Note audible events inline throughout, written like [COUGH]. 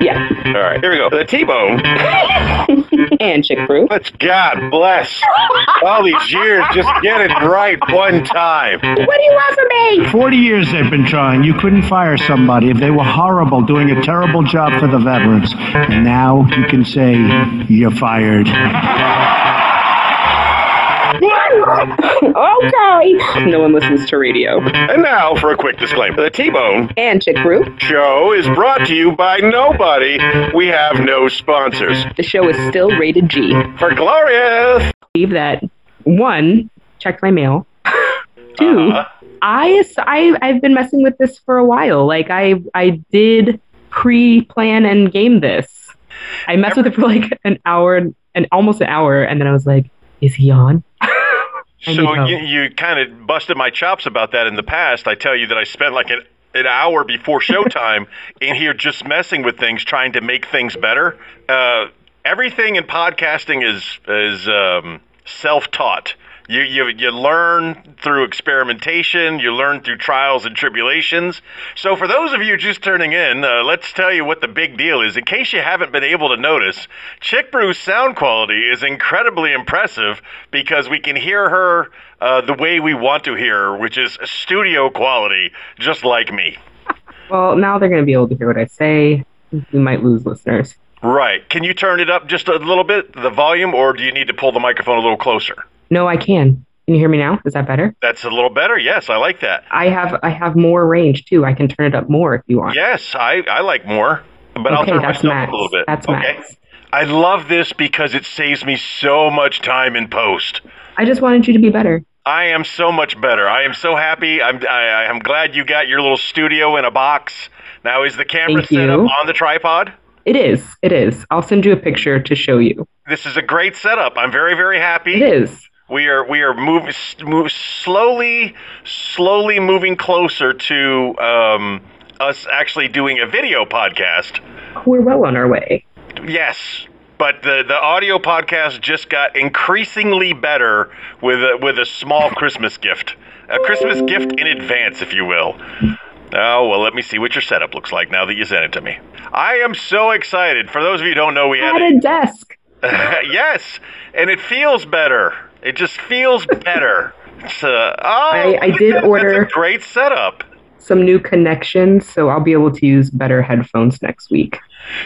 Yeah. All right, here we go. The T-bone. [LAUGHS] And chick brew. Let's God bless. All these years, just get it right one time. What do you want from me? 40 years they've been trying. You couldn't fire somebody if they were horrible, doing a terrible job for the veterans. And now you can say you're fired. Okay. No one listens to radio. And now for a quick disclaimer. The T-bone And chick brew. show is brought to you by nobody. We have no sponsors. The show is still rated G. For Glorious. Believe that one, checked my mail. [LAUGHS] Two, Uh-huh. I, I I've been messing with this for a while. Like I I did pre-plan and game this. I messed with it for like an hour and almost an hour, and then I was like, "Is he on?" [LAUGHS] So help. you, you kind of busted my chops about that in the past. I tell you that I spent like an, an hour before [LAUGHS] showtime in here just messing with things, trying to make things better. Uh, everything in podcasting is is um, self-taught. You, you you learn through experimentation. You learn through trials and tribulations. So for those of you just turning in, uh, let's tell you what the big deal is. In case you haven't been able to notice, Chick Brew's sound quality is incredibly impressive because we can hear her uh, the way we want to hear her, which is studio quality, just like me. [LAUGHS] well, now they're going to be able to hear what I say. We might lose listeners. Right. Can you turn it up just a little bit, the volume, or do you need to pull the microphone a little closer? No, I can. Can you hear me now? Is that better? That's a little better. Yes, I like that. I have I have more range too. I can turn it up more if you want. Yes, I, I like more, but I'll turn myself max. up a little bit. That's okay. max. I love this because it saves me so much time in post. I just wanted you to be better. I am so much better. I am so happy. I'm I, I'm glad you got your little studio in a box. Now is the camera Thank set up on the tripod? It is. It is. I'll send you a picture to show you. This is a great setup. I'm very very happy. It is. We are we are moving move slowly, slowly moving closer to um, us actually doing a video podcast. We're well on our way. Yes, but the the audio podcast just got increasingly better with a, with a small Christmas gift, a Christmas gift in advance, if you will. Oh well, let me see what your setup looks like now that you sent it to me. I am so excited. For those of you who don't know, we had At a desk. [LAUGHS] yes, and it feels better. It just feels better. Oh, I- I did order- great setup. Some new connections, so I'll be able to use better headphones next week.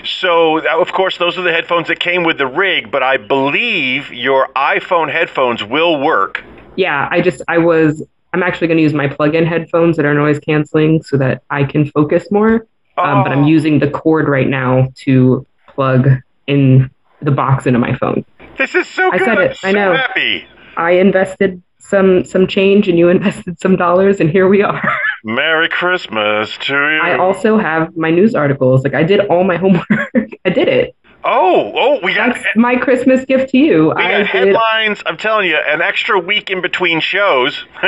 So, uh, of course, those are the headphones that came with the rig, but I believe your iPhone headphones will work. Yeah, I just I was I'm actually going to use my plug-in headphones that are noise canceling so that I can focus more. Um, but I'm Oh. using the cord right now to plug in the box into my phone. This is so I good. said it. so I know. happy. I invested some some change and you invested some dollars and here we are. [LAUGHS] Merry Christmas to you. I also have my news articles. Like I did all my [LAUGHS] homework. I did it. oh, oh, we got That's my Christmas gift to you. we I got did headlines. I'm telling you, an extra week in between shows. [LAUGHS]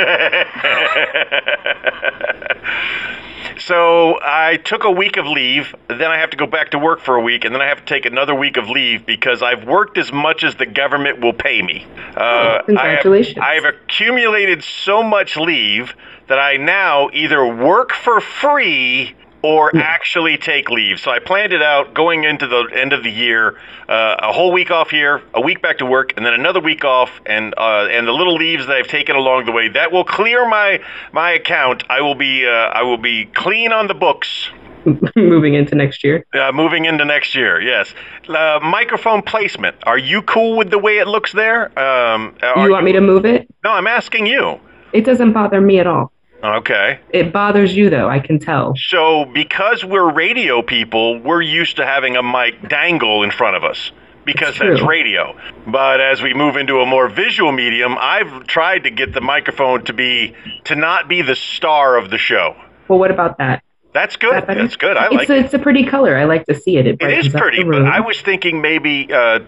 so I took a week of leave. Then I have to go back to work for a week, and then I have to take another week of leave because I've worked as much as the government will pay me. Uh, congratulations. I have, I have accumulated so much leave that I now either work for free or actually take leave. So I planned it out going into the end of the year, uh, a whole week off here, a week back to work, and then another week off, and uh, and the little leaves that I've taken along the way that will clear my my account. I will be uh, I will be clean on the books. [LAUGHS] moving into next year. Uh, moving into next year, yes. Uh, microphone placement. Are you cool with the way it looks there? Um, You want me to move it? No, I'm asking you. It doesn't bother me at all. Okay. It bothers you though, I can tell. So, because we're radio people, we're used to having a mic dangle in front of us because It's that's radio. But as we move into a more visual medium, I've tried to get the microphone to be to not be the star of the show. Well, what about that? That's good. that? That's good. I it's like a, it. It's a pretty color. I like to see it. It, It is pretty, but. I was thinking maybe uh,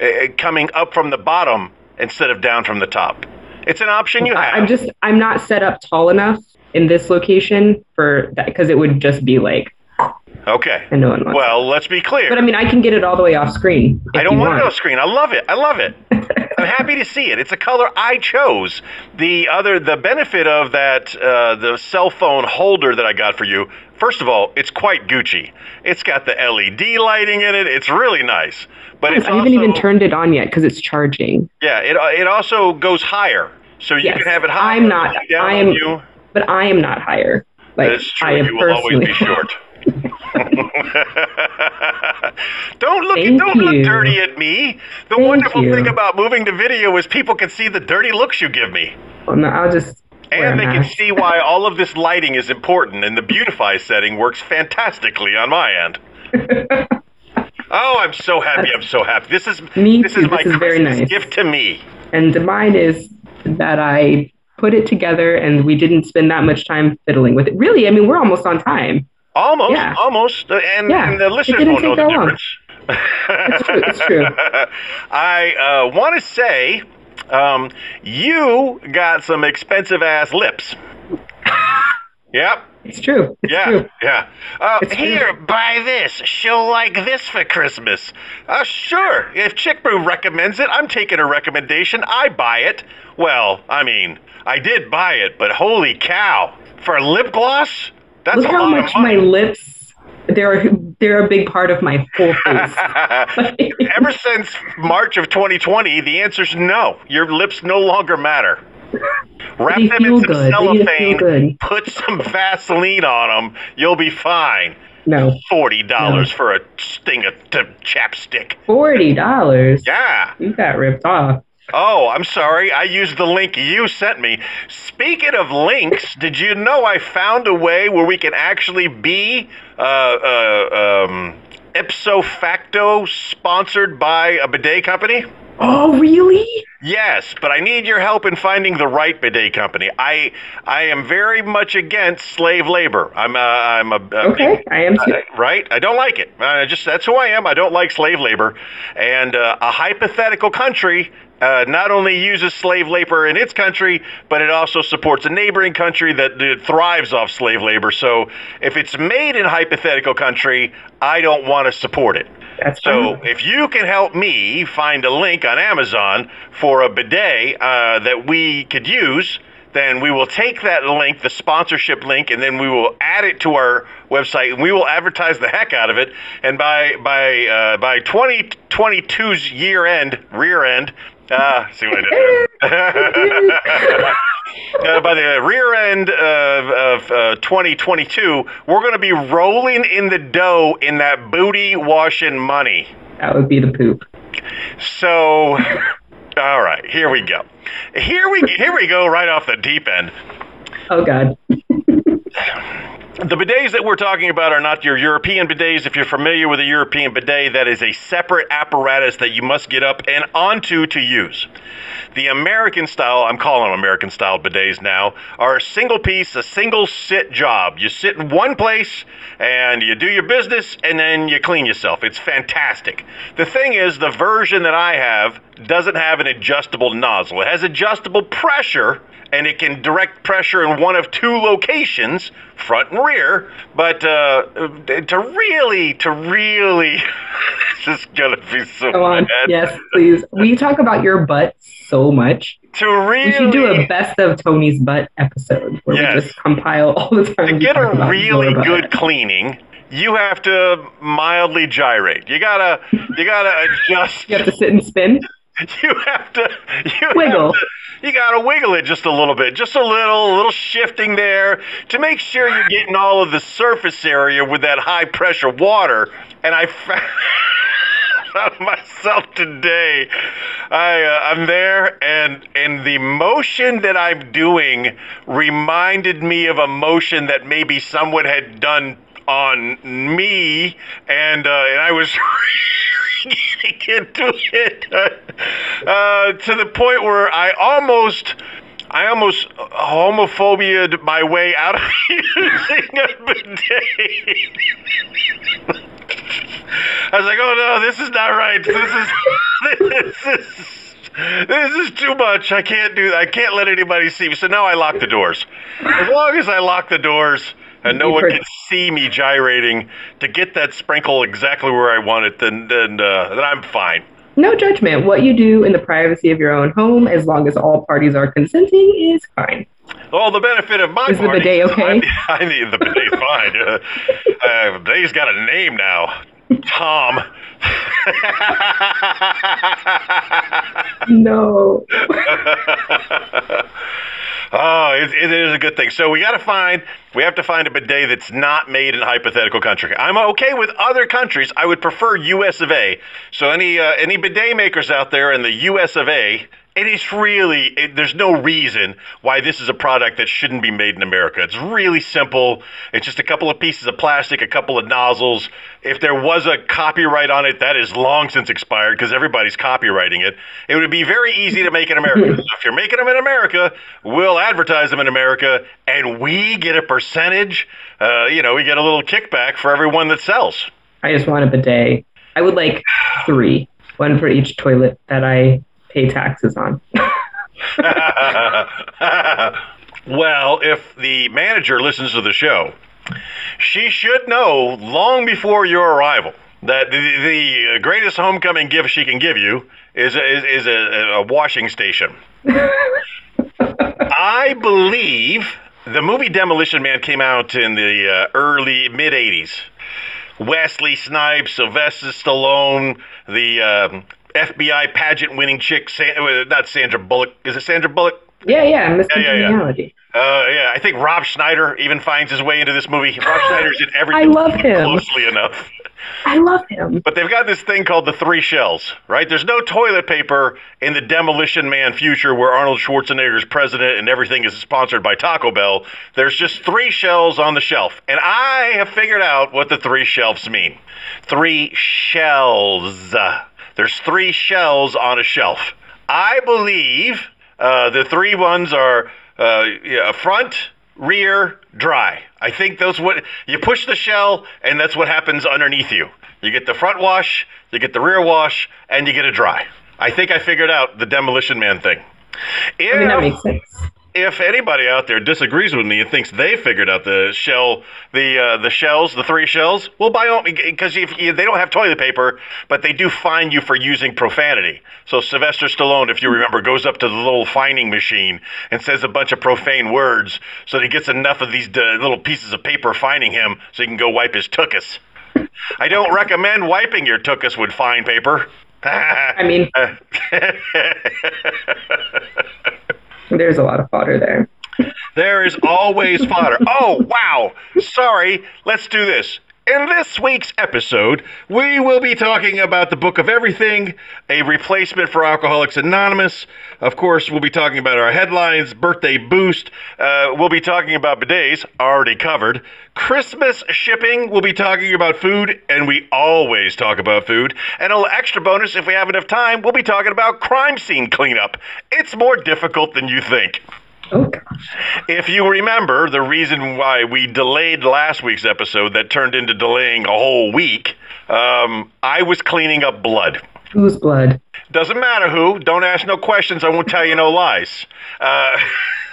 uh, coming up from the bottom instead of down from the top. It's an option you have. I'm just I'm not set up tall enough in this location for that because it would just be like okay. and no one wants. Well, let's be clear. but I mean, I can get it all the way off screen. I don't you want it off screen. I love it. I love it. [LAUGHS] I'm happy to see it. It's a color I chose. The other, the benefit of that, uh, the cell phone holder that I got for you, First of all, it's quite Gucci. It's got the LED lighting in it. It's really nice. But I haven't also, even turned it on yet because it's charging. Yeah, it uh, it also goes higher, so you Yes, can have it higher. I'm not- I am- you. But I am not higher. Like That's true. I am You will always be short. [LAUGHS] don't look Thank don't look dirty at me. The Thank wonderful you. thing about moving to video is people can see the dirty looks you give me. Well, no, I'll just. And they can see why all of this lighting is important and the beautify setting works fantastically on my end. [LAUGHS] oh, I'm so happy. I'm so happy. This is Me this too. is my This is very Christmas nice. gift to me. And mine is that I put it together and we didn't spend that much time fiddling with it. Really, I mean, we're almost on time. Almost, Yeah. almost, uh, and, Yeah, and the listeners won't know the that long. difference. It's true. It's true. [LAUGHS] I uh, want to say, um, you got some expensive ass lips. [LAUGHS] Yep. It's true. It's Yeah, true. yeah. Uh, It's true. here, buy this. She'll like this for Christmas. Uh, sure. If Chick Brew recommends it, I'm taking a recommendation. I buy it. Well, I mean, I did buy it, but holy cow! For lip gloss, that's Look a how lot much my lips. They're they're a big part of my whole [LAUGHS] face. Ever since March of 2020, the answer's no. Your lips no longer matter. Wrap them in some good. Cellophane. Put some Vaseline on them. You'll be fine. no, Forty dollars for a sting of t- chapstick. forty dollars. Yeah. You got ripped off. Oh, I'm sorry. I used the link you sent me. Speaking of links, did you know I found a way where we can actually be uh, uh, um, ipso facto sponsored by a bidet company? Oh, really? Yes, but I need your help in finding the right bidet company. I I am very much against slave labor. I'm uh, I'm a, a Okay, I am too. uh, right? I don't like it. I just that's who I am. I don't like slave labor, and uh, a hypothetical country. Uh, not only uses slave labor in its country, but it also supports a neighboring country that, that thrives off slave labor. So, if it's made in a hypothetical country, I don't want to support it. That's So, fine. if you can help me find a link on Amazon for a bidet uh, that we could use, then we will take that link, the sponsorship link, and then we will add it to our website, and we will advertise the heck out of it. And by by uh, by 2022's year end, rear end. Uh, see what I did there? [LAUGHS] uh, by the rear end of, of uh, 2022, we're going to be rolling in the dough in that booty washing money. That would be the poop. So, all right, here we go. Here we here we go right off the deep end. Oh God. The bidets that we're talking about are not your European bidets. If you're familiar with a European bidet, that is a separate apparatus that you must get up and onto to use. The American style, I'm calling them American style bidets now, are a single piece, a single sit job. You sit in one place and you do your business and then you clean yourself. It's fantastic. The thing is, the version that I have doesn't have an adjustable nozzle. It has adjustable pressure and it can direct pressure in one of two locations, front and rear. But uh, to really, to really, [LAUGHS] this is gonna be so Go on. bad. Yes, please. We talk about your butt so much. To really, We should do a best of Tony's butt episode where Yes. we just compile all the time. to get a really good cleaning. You have to mildly gyrate. You gotta, you gotta [LAUGHS] adjust. You have to sit and spin. [LAUGHS] You have to you Wiggle. Have to, you got to wiggle it just a little bit, just a little, a little shifting there to make sure you're getting all of the surface area with that high pressure water. And I found, [LAUGHS] myself today. I uh, I'm there, and and the motion that I'm doing reminded me of a motion that maybe someone had done on me, and uh, and I was. [LAUGHS] getting do it [LAUGHS] uh, to the point where I almost, I almost homophobiaed my way out of [LAUGHS] using a bidet. [LAUGHS] I was like, oh no, this is not right. This is, this is. This is too much. I can't do. I can't let anybody see me. So now I lock the doors. As long as I lock the doors and no one per- can see me gyrating to get that sprinkle exactly where I want it, then then uh, then I'm fine. No judgment. What you do in the privacy of your own home, as long as all parties are consenting, is fine. All the benefit of my Is the bidet okay? I, I need the bidet's [LAUGHS] fine. Uh, uh, bidet's got a name now. Tom. No. [LAUGHS] [LAUGHS] Oh, it, it is a good thing. So we got to find, we have to find a bidet that's not made in a hypothetical country. I'm okay with other countries. I would prefer U.S. of A. So any uh, any bidet makers out there in the U.S. of A, it is really it, there's no reason why this is a product that shouldn't be made in America. It's really simple. It's just a couple of pieces of plastic, a couple of nozzles. If there was a copyright on it, that is long since expired because everybody's copywriting it. It would be very easy to make in America. so if you're making them in America, we'll advertise them in America, and we get a percentage. Uh, you know, we get a little kickback for everyone that sells. I just want a bidet. I would like three, one for each toilet that I pay taxes on. [LAUGHS] well, if the manager listens to the show, she should know long before your arrival that the, the greatest homecoming gift she can give you is a, is, is a, a washing station. [LAUGHS] I believe the movie Demolition Man came out in the uh, early mid 80s. Wesley Snipes, Sylvester Stallone, the um, FBI pageant winning chick, San- uh, not Sandra Bullock. Is it Sandra Bullock? yeah, yeah, Mr. Yeah, yeah, yeah. Uh, yeah, I think Rob Schneider even finds his way into this movie. Rob [GASPS] Schneider's in everything. I love him. Closely enough. I love him. But they've got this thing called the three shells, right? There's no toilet paper in the Demolition Man future where Arnold Schwarzenegger's president and everything is sponsored by Taco Bell. There's just three shells on the shelf. And I have figured out what the three shelves mean. Three shells. There's three shells on a shelf. I believe uh, the three ones are uh, yeah, front, rear, dry. I think those what you push the shell, and that's what happens underneath you. You get the front wash, you get the rear wash, and you get a dry. I think I figured out the Demolition Man thing. If, I mean, that makes sense. If anybody out there disagrees with me and thinks they figured out the shell, the uh, the shells, the three shells, well, by all because if you, they don't have toilet paper, but they do fine you for using profanity. So Sylvester Stallone, if you remember, goes up to the little fining machine and says a bunch of profane words, so that he gets enough of these uh, little pieces of paper fining him, so he can go wipe his tuchus. I don't recommend wiping your tuchus with fine paper. [LAUGHS] I mean, [LAUGHS] [LAUGHS] there's a lot of fodder there. There is always fodder. Oh, wow. Sorry. Let's do this. In this week's episode, we will be talking about the Book of Everything, a replacement for Alcoholics Anonymous. Of course, we'll be talking about our headlines, birthday boost. Uh, we'll be talking about bidets, already covered. Christmas shipping, we'll be talking about food, and we always talk about food. And a little extra bonus, if we have enough time, we'll be talking about crime scene cleanup. It's more difficult than you think. Oh gosh. If you remember, the reason why we delayed last week's episode that turned into delaying a whole week, um, I was cleaning up blood. Whose blood? Doesn't matter who. Don't ask no questions. I won't tell you no lies. Uh, [LAUGHS]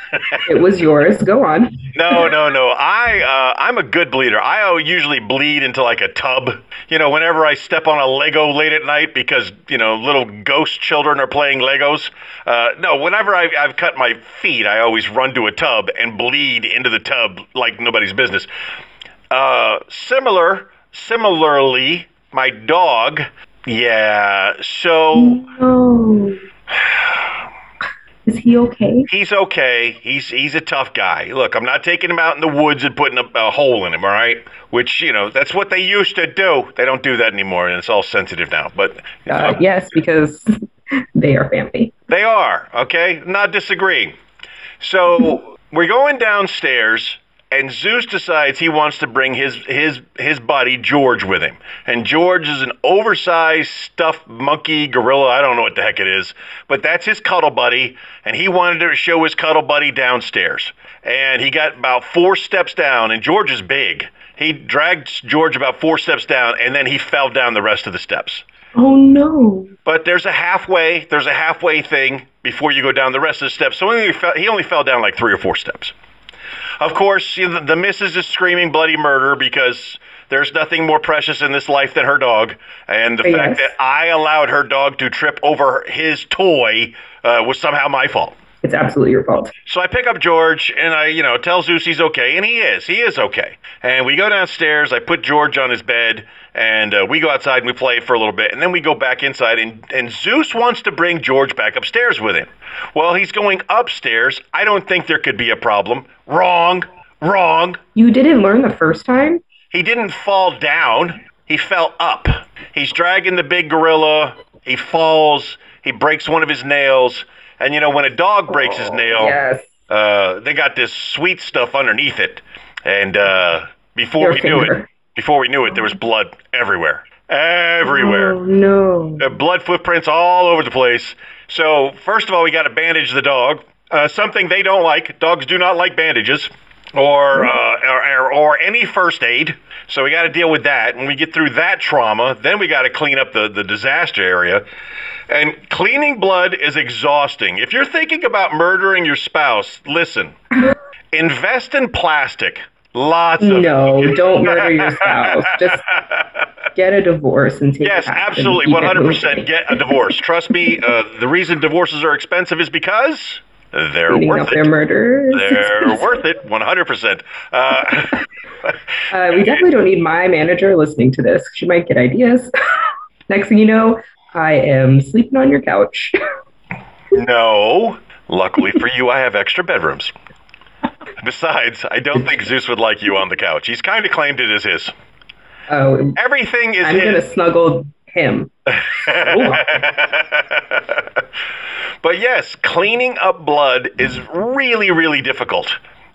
It was yours. Go on. no, no, no. I uh, I'm a good bleeder. I usually bleed into like a tub. You know, whenever I step on a Lego late at night because you know little ghost children are playing Legos. Uh, no, whenever I've, I've cut my feet, I always run to a tub and bleed into the tub like nobody's business. Uh, similar, similarly, my dog. Yeah. So. Oh. [SIGHS] [SIGHS] [SIGHS] Is he okay? He's okay. He's he's a tough guy. Look, I'm not taking him out in the woods and putting a, a hole in him. All right, which you know that's what they used to do. They don't do that anymore, and it's all sensitive now. But Uh, yes, because [LAUGHS] they are family. they are okay. Not disagreeing. So we're going downstairs, and Zeus decides he wants to bring his his his buddy George with him. And George is an oversized stuffed monkey gorilla. I don't know what the heck it is, but that's his cuddle buddy, and he wanted to show his cuddle buddy downstairs. And he got about four steps down, and George is big. He dragged George about four steps down, and then he fell down the rest of the steps. Oh no. But there's a halfway. There's a halfway thing before you go down the rest of the steps. So he only fell, he only fell down like three or four steps. Of course, you know, the, the missus is screaming bloody murder because there's nothing more precious in this life than her dog. And the Yes. fact that I allowed her dog to trip over his toy uh, was somehow my fault. It's absolutely your fault. So I pick up George and I, you know, tell Zeus he's okay, and he is. He is okay. And we go downstairs. I put George on his bed, and uh, we go outside and we play for a little bit, and then we go back inside. And, and Zeus wants to bring George back upstairs with him. Well, he's going upstairs. I don't think there could be a problem. Wrong. Wrong. You didn't learn the first time? He didn't fall down. He fell up. He's dragging the big gorilla. He falls. He breaks one of his nails. And you know, when a dog breaks his nail, Yes. uh, they got this sweet stuff underneath it. And uh, before Your we knew it, before we knew it, there was blood everywhere. Everywhere. Oh, no. Uh, blood footprints all over the place. So, first of all, we got to bandage the dog. Uh, something they don't like. Dogs do not like bandages or, uh, or, or, any first aid. So, we got to deal with that. When we get through that trauma, then we got to clean up the, the disaster area. And cleaning blood is exhausting. If you're thinking about murdering your spouse, listen, invest in plastic. Lots of No, don't [LAUGHS] murder your spouse. Just get a divorce and take Yes, absolutely, [LAUGHS] one hundred percent. Get a divorce. Trust me. Uh, the reason divorces are expensive is because they're worth it. their murders. They're [LAUGHS] worth it, one hundred percent. Uh, [LAUGHS] Uh, we definitely don't need my manager listening to this. She might get ideas. [LAUGHS] Next thing you know, I am sleeping on your couch. No, luckily for you, I have extra bedrooms. Besides, I don't think Zeus would like you on the couch. He's kind of claimed it as his. Oh, Everything is I'm his. gonna snuggle him. [LAUGHS] but yes, cleaning up blood is really, really difficult.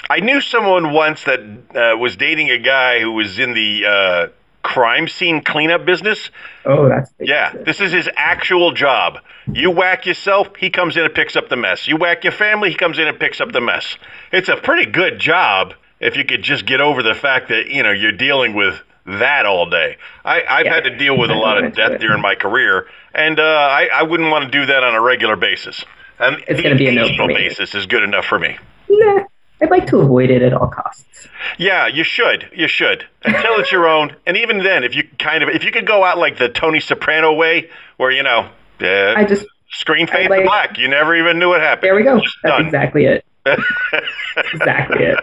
I knew someone once that uh, was dating a guy who was in the uh, crime scene cleanup business. Oh, that's Yeah, this is his actual job. You whack yourself, he comes in and picks up the mess. You whack your family, he comes in and picks up the mess. It's a pretty good job if you could just get over the fact that, you know, you're dealing with that all day. I, I've Yeah. had to deal with a lot of death during my career, and uh, I, I wouldn't want to do that on a regular basis. And It's gonna be a no for me. basis is good enough for me. Nah, I'd like to avoid it at all costs. Yeah, you should. You should. Until it's your own. And even then, if you kind of, if you could go out like the Tony Soprano way, where, you know, uh, I just Screen fade like- to black. You never even knew what happened. there we go. That's done. exactly it. [LAUGHS] exactly it.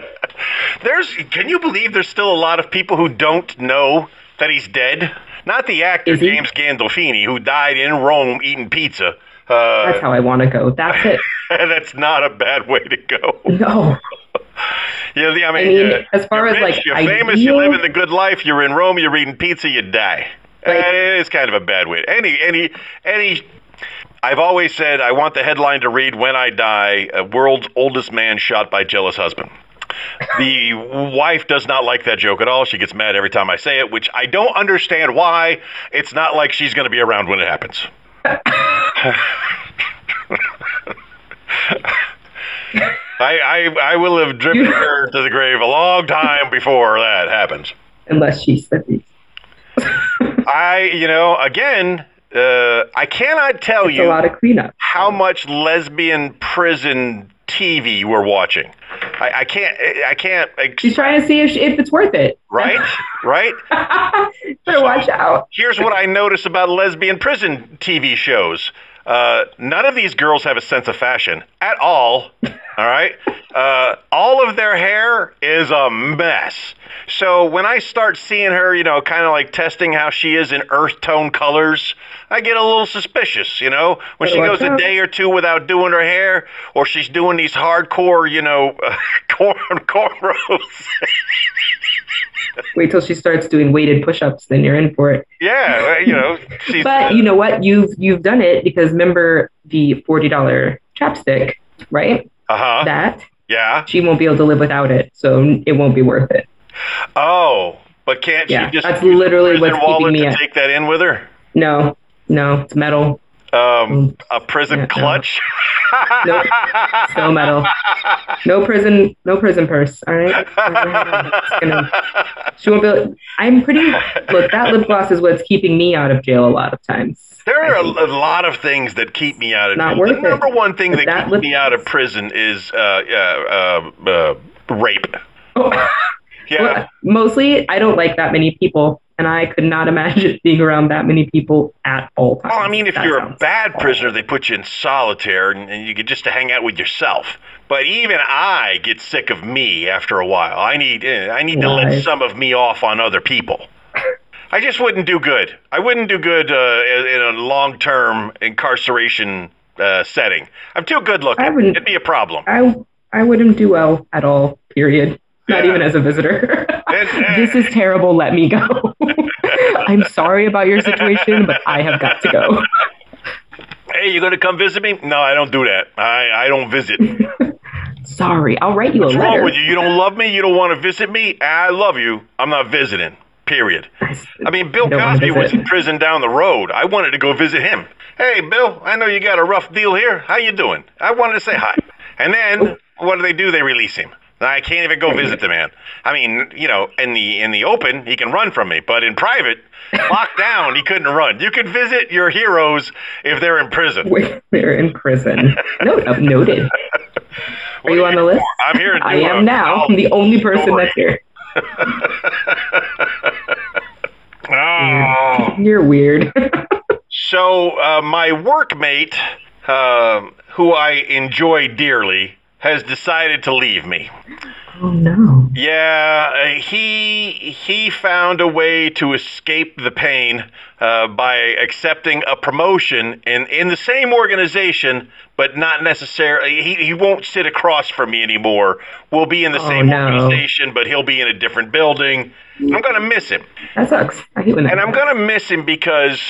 There's. Can you believe there's still a lot of people who don't know that he's dead? Not the actor James Gandolfini who died in Rome eating pizza. Uh, That's how I want to go. That's it. [LAUGHS] that's not a bad way to go. No. [LAUGHS] Yeah, I mean, I mean, uh, as far you're as, rich, like, you're famous, you ideal- live in the good life. You're in Rome, you're eating pizza, you die. Like- Uh, it is kind of a bad way. Any, any, any. I've always said I want the headline to read "When I Die: a World's Oldest Man Shot by Jealous Husband." The wife does not like that joke at all. She gets mad every time I say it, which I don't understand why. It's not like she's going to be around when it happens. [LAUGHS] I, I I will have driven [LAUGHS] her to the grave a long time before that happens. Unless she's slippy. I, you know, again, uh, I cannot tell It's a you lot of cleanup. how much lesbian prison TV we're watching. I, I can't. I can't. Ex- She's trying to see if, she, if it's worth it. right, [LAUGHS] right. [LAUGHS] Better watch out. Here's what I notice about lesbian prison TV shows. Uh, none of these girls have a sense of fashion at all. [LAUGHS] All right. Uh, all of their hair is a mess. So when I start seeing her, you know, kind of like testing how she is in earth tone colors, I get a little suspicious, you know, when she goes a day or two without doing her hair, or she's doing these hardcore, you know, [LAUGHS] corn cornrows. Wait till she starts doing weighted push-ups, then you're in for it. yeah, you know, she's. [LAUGHS] But you know what? You've you've done it because remember the forty dollar chapstick, right? uh huh. That Yeah. she won't be able to live without it, so it won't be worth it. Oh, but can't Yeah, she just that's literally what's keeping me to take that in with her? No, no, it's metal. Um, a prison Yeah, no. [LAUGHS] Nope. So metal. No prison, no prison purse. All right. Gonna- [LAUGHS] she won't be. able- I'm pretty. Look, that lip gloss is what's keeping me out of jail a lot of times. There are a, a lot of things that keep me out of Not jail. The it. number one thing But that, that keeps me out of prison is uh, uh, uh, uh, rape. Oh, [LAUGHS] Yeah. well, mostly, I don't like that many people and I could not imagine being around that many people at all times. Well, I mean, if That you're a bad awful. prisoner, they put you in solitaire and, and you get just to hang out with yourself. But even I get sick of me after a while. I need eh, I need to let some of me off on other people. I just wouldn't do good. I wouldn't do good uh, in, in a long-term incarceration uh, setting. I'm too good looking. I wouldn't- It'd be a problem. I I wouldn't do well at all. Period. Not Yeah. even as a visitor. [LAUGHS] [LAUGHS] This is terrible. Let me go. [LAUGHS] I'm sorry about your situation, but I have got to go. hey, you gonna come visit me? No, I don't do that. I, I don't visit. Sorry. I'll write you a What's wrong letter. with you? You don't love me? You don't want to visit me? I love you. I'm not visiting. Period. I mean, Bill don't Cosby was in prison down the road. I wanted to go visit him. Hey, Bill, I know you got a rough deal here. How you doing? I wanted to say hi. And then oh. what do they do? They release him. I can't even go visit the man. I mean, you know, in the in the open, he can run from me, but in private, [LAUGHS] locked down, he couldn't run. You can visit your heroes if they're in prison. Wait, They're in prison. Note, uh, noted. [LAUGHS] Are you on the list? I'm here I I a- am now. I'm the only person story. that's here. [LAUGHS] Oh. You're weird. So uh, my workmate, um, who I enjoy dearly, has decided to leave me. oh no. Yeah, uh, he he found a way to escape the pain uh, by accepting a promotion in in the same organization, but not necessarily. He he won't sit across from me anymore. We'll be in the Oh, same no. organization, but he'll be in a different building. I'm gonna miss him. That sucks. I hate when that And I'm gonna miss him because,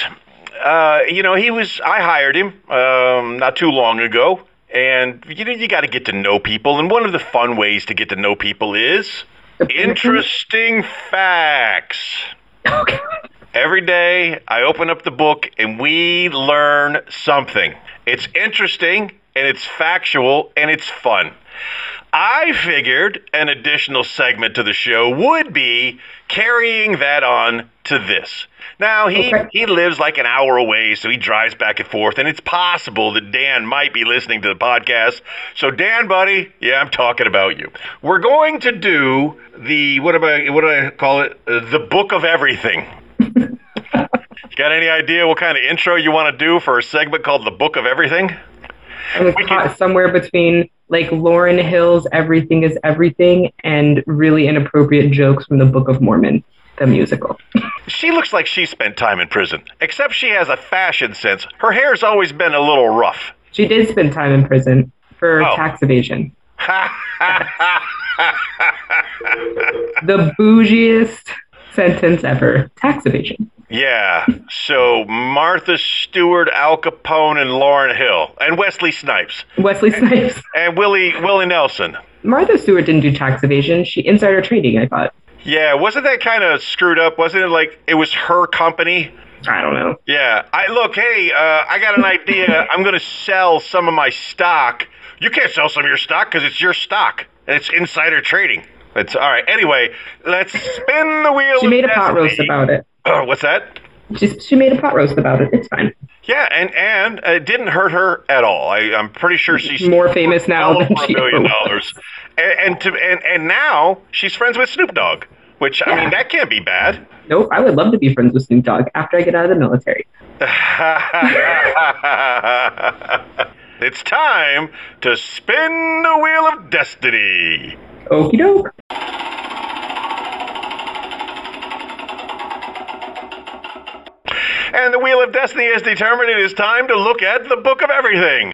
uh, you know, he was. I hired him um, not too long ago, and you know, you got to get to know people. And one of the fun ways to get to know people is interesting facts. Okay. Every day, I open up the book and we learn something. It's interesting and it's factual and it's fun. I figured an additional segment to the show would be carrying that on to this. Now, he, Okay. he lives like an hour away, so he drives back and forth, and it's possible that Dan might be listening to the podcast. So, Dan, buddy, yeah, I'm talking about you. We're going to do the, what am I, what do I call it? Uh, the book of everything. [LAUGHS] Got any idea what kind of intro you want to do for a segment called the book of everything? I was can- somewhere between like Lauryn Hill's Everything is Everything and really inappropriate jokes from the Book of Mormon, the musical. [LAUGHS] She looks like she spent time in prison, except she has a fashion sense. Her hair's always been a little rough. She did spend time in prison for Oh. tax evasion. [LAUGHS] The bougiest sentence ever. Tax evasion. Yeah, so Martha Stewart, Al Capone, and Lauryn Hill, and Wesley Snipes, Wesley Snipes. [LAUGHS] and Willie Willie Nelson. Martha Stewart didn't do tax evasion. She insider trading, I thought. Yeah, wasn't that kind of screwed up? Wasn't it like it was her company? I don't know. Yeah. I look, hey, uh, I got an idea. [LAUGHS] I'm going to sell some of my stock. You can't sell some of your stock because it's your stock and it's insider trading. It's all right. Anyway, let's spin the wheel. She made a pot roast about it. Uh, what's that? She, she made a pot roast about it. It's fine. Yeah, and and it didn't hurt her at all. I, I'm pretty sure she's More famous now than she million dollars. And and, to, and and now she's friends with Snoop Dogg, which I mean that can't be bad. Nope, I would love to be friends with Snoop Dogg after I get out of the military. [LAUGHS] it's time to spin the wheel of destiny. Okie doke. And the wheel of destiny is determined. It is time to look at the book of everything.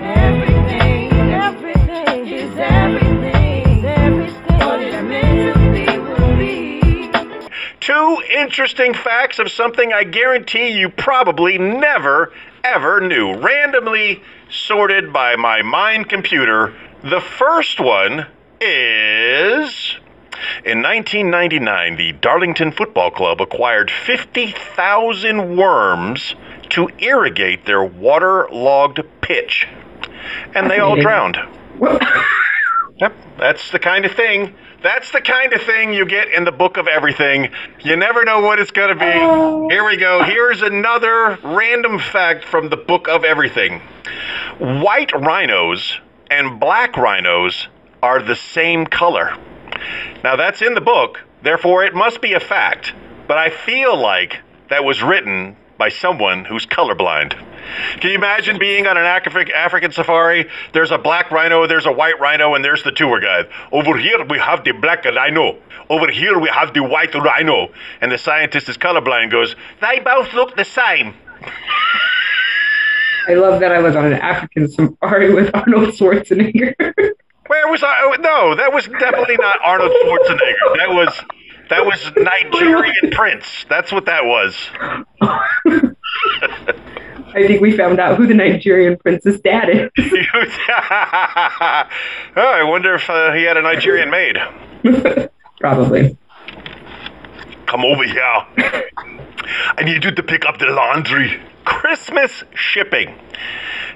Everything, everything is everything, everything. What is meant to be will be. Two interesting facts of something I guarantee you probably never, ever knew. Randomly sorted by my mind computer. The first one is. In 1999, the Darlington Football Club acquired 50,000 worms to irrigate their waterlogged pitch. And they all drowned. [COUGHS] Yep, that's the kind of thing. That's the kind of thing you get in the book of everything. You never know what it's going to be. Oh. Here we go. Here's another random fact from the book of everything. White rhinos and black rhinos are the same color. Now that's in the book, therefore it must be a fact. but I feel like that was written by someone who's colorblind. Can you imagine being on an Afri- African safari? There's a black rhino, there's a white rhino, and there's the tour guide. Over here we have the black rhino. Over here we have the white rhino. And the scientist is colorblind goes, They both look the same. [LAUGHS] I love that I was on an African safari with Arnold Schwarzenegger. [LAUGHS] Where was I? oh, No, that was definitely not Arnold Schwarzenegger. That was that was Nigerian Prince. That's what that was. I think we found out who the Nigerian prince's dad is. [LAUGHS] oh, I wonder if uh, he had a Nigerian maid. [LAUGHS] Probably. Come over here. I need you to pick up the laundry. Christmas shipping.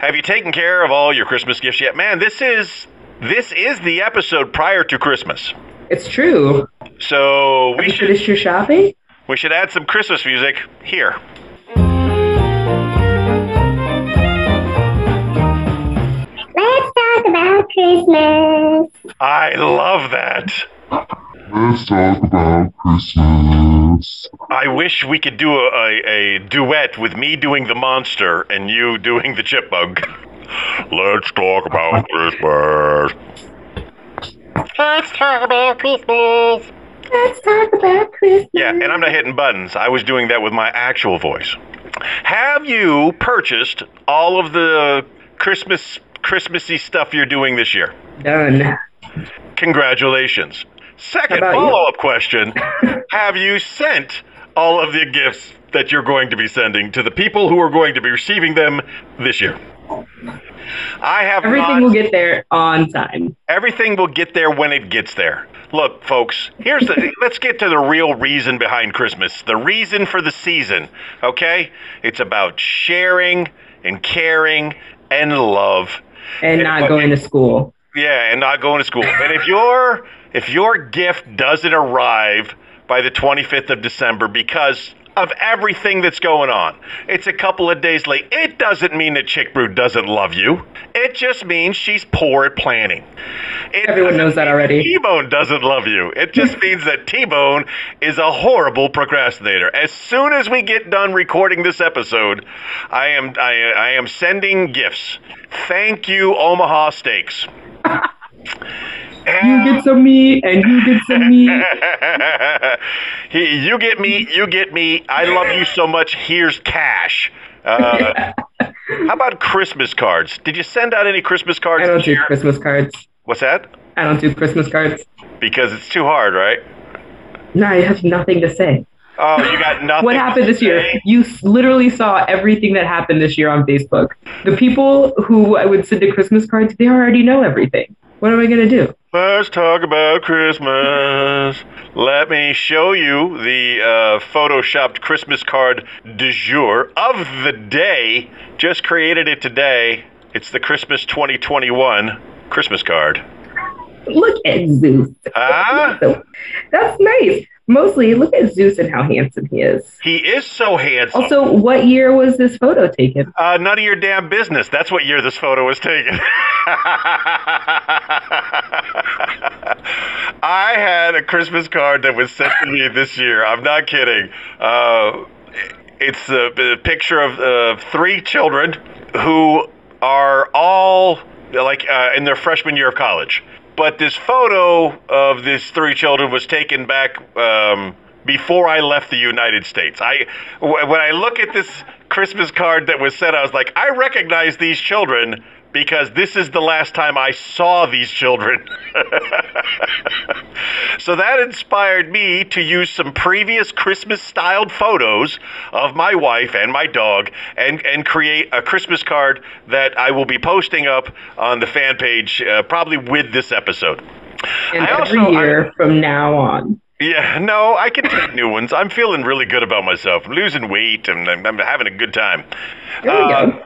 Have you taken care of all your Christmas gifts yet? Man, this is this is the episode prior to Christmas. It's true. So we you should finished your shopping? we should add some Christmas music here. Let's talk about Christmas. I love that. Let's talk about Christmas. I wish we could do a, a, a duet with me doing the monster and you doing the chipmunk. Let's talk about [LAUGHS] Christmas. Let's talk about Christmas. Let's talk about Christmas. Yeah, and I'm not hitting buttons. I was doing that with my actual voice. Have you purchased all of the Christmas Christmassy stuff you're doing this year? Done. Congratulations. Second How about you? follow-up question: [LAUGHS] Have you sent all of the gifts that you're going to be sending to the people who are going to be receiving them this year? I have Everything not- will get there on time. Everything will get there when it gets there. Look, folks, here's the [LAUGHS] let's get to the real reason behind Christmas. The reason for the season, okay? It's about sharing and caring and love. And not going to school. Yeah, and not going to school. And if your if your gift doesn't arrive by the 25th of December because of everything that's going on, it's a couple of days late. It doesn't mean that Chick Brew doesn't love you. It just means she's poor at planning. It Everyone knows that already. T-Bone doesn't love you. It just [LAUGHS] means that T-Bone is a horrible procrastinator. As soon as we get done recording this episode, I am I, I am sending gifts. Thank you, Omaha Steaks. [LAUGHS] You get [LAUGHS] some meat, and you get some meat. [LAUGHS] He- you get me, you get me. I love you so much. Here's cash. Uh, [LAUGHS] how about Christmas cards? Did you send out any Christmas cards I don't do year? Christmas cards. What's that? I don't do Christmas cards. Because it's too hard, right? No, I have nothing to say. Oh, you got nothing. What happened this year? You literally saw everything that happened this year on Facebook. The people who I would send a Christmas card to, they already know everything. What am I going to do? Let's talk about Christmas. Let me show you the uh, photoshopped Christmas card du jour of the day. Just created it today. It's the Christmas 2021 Christmas card. Look at Zeus. Ah, So, that's nice. Mostly, look at Zeus and how handsome he is. he is so handsome. Also, what year was this photo taken? Uh, none of your damn business. That's what year this photo was taken. [LAUGHS] I had a Christmas card that was sent to me this year. I'm not kidding. Uh, it's a, a picture of uh, three children who are all like uh, in their freshman year of college. But this photo of these three children was taken back um, before I left the United States. I when I look at this Christmas card that was sent, I was like, I recognize these children because this is the last time I saw these children. [LAUGHS] so that inspired me to use some previous Christmas styled photos of my wife and my dog and, and create a Christmas card that I will be posting up on the fan page uh, probably with this episode. And I every also- year from now on. Yeah, no, I can take new ones. I'm feeling really good about myself. I'm losing weight and I'm, I'm having a good time. There we Uh, go.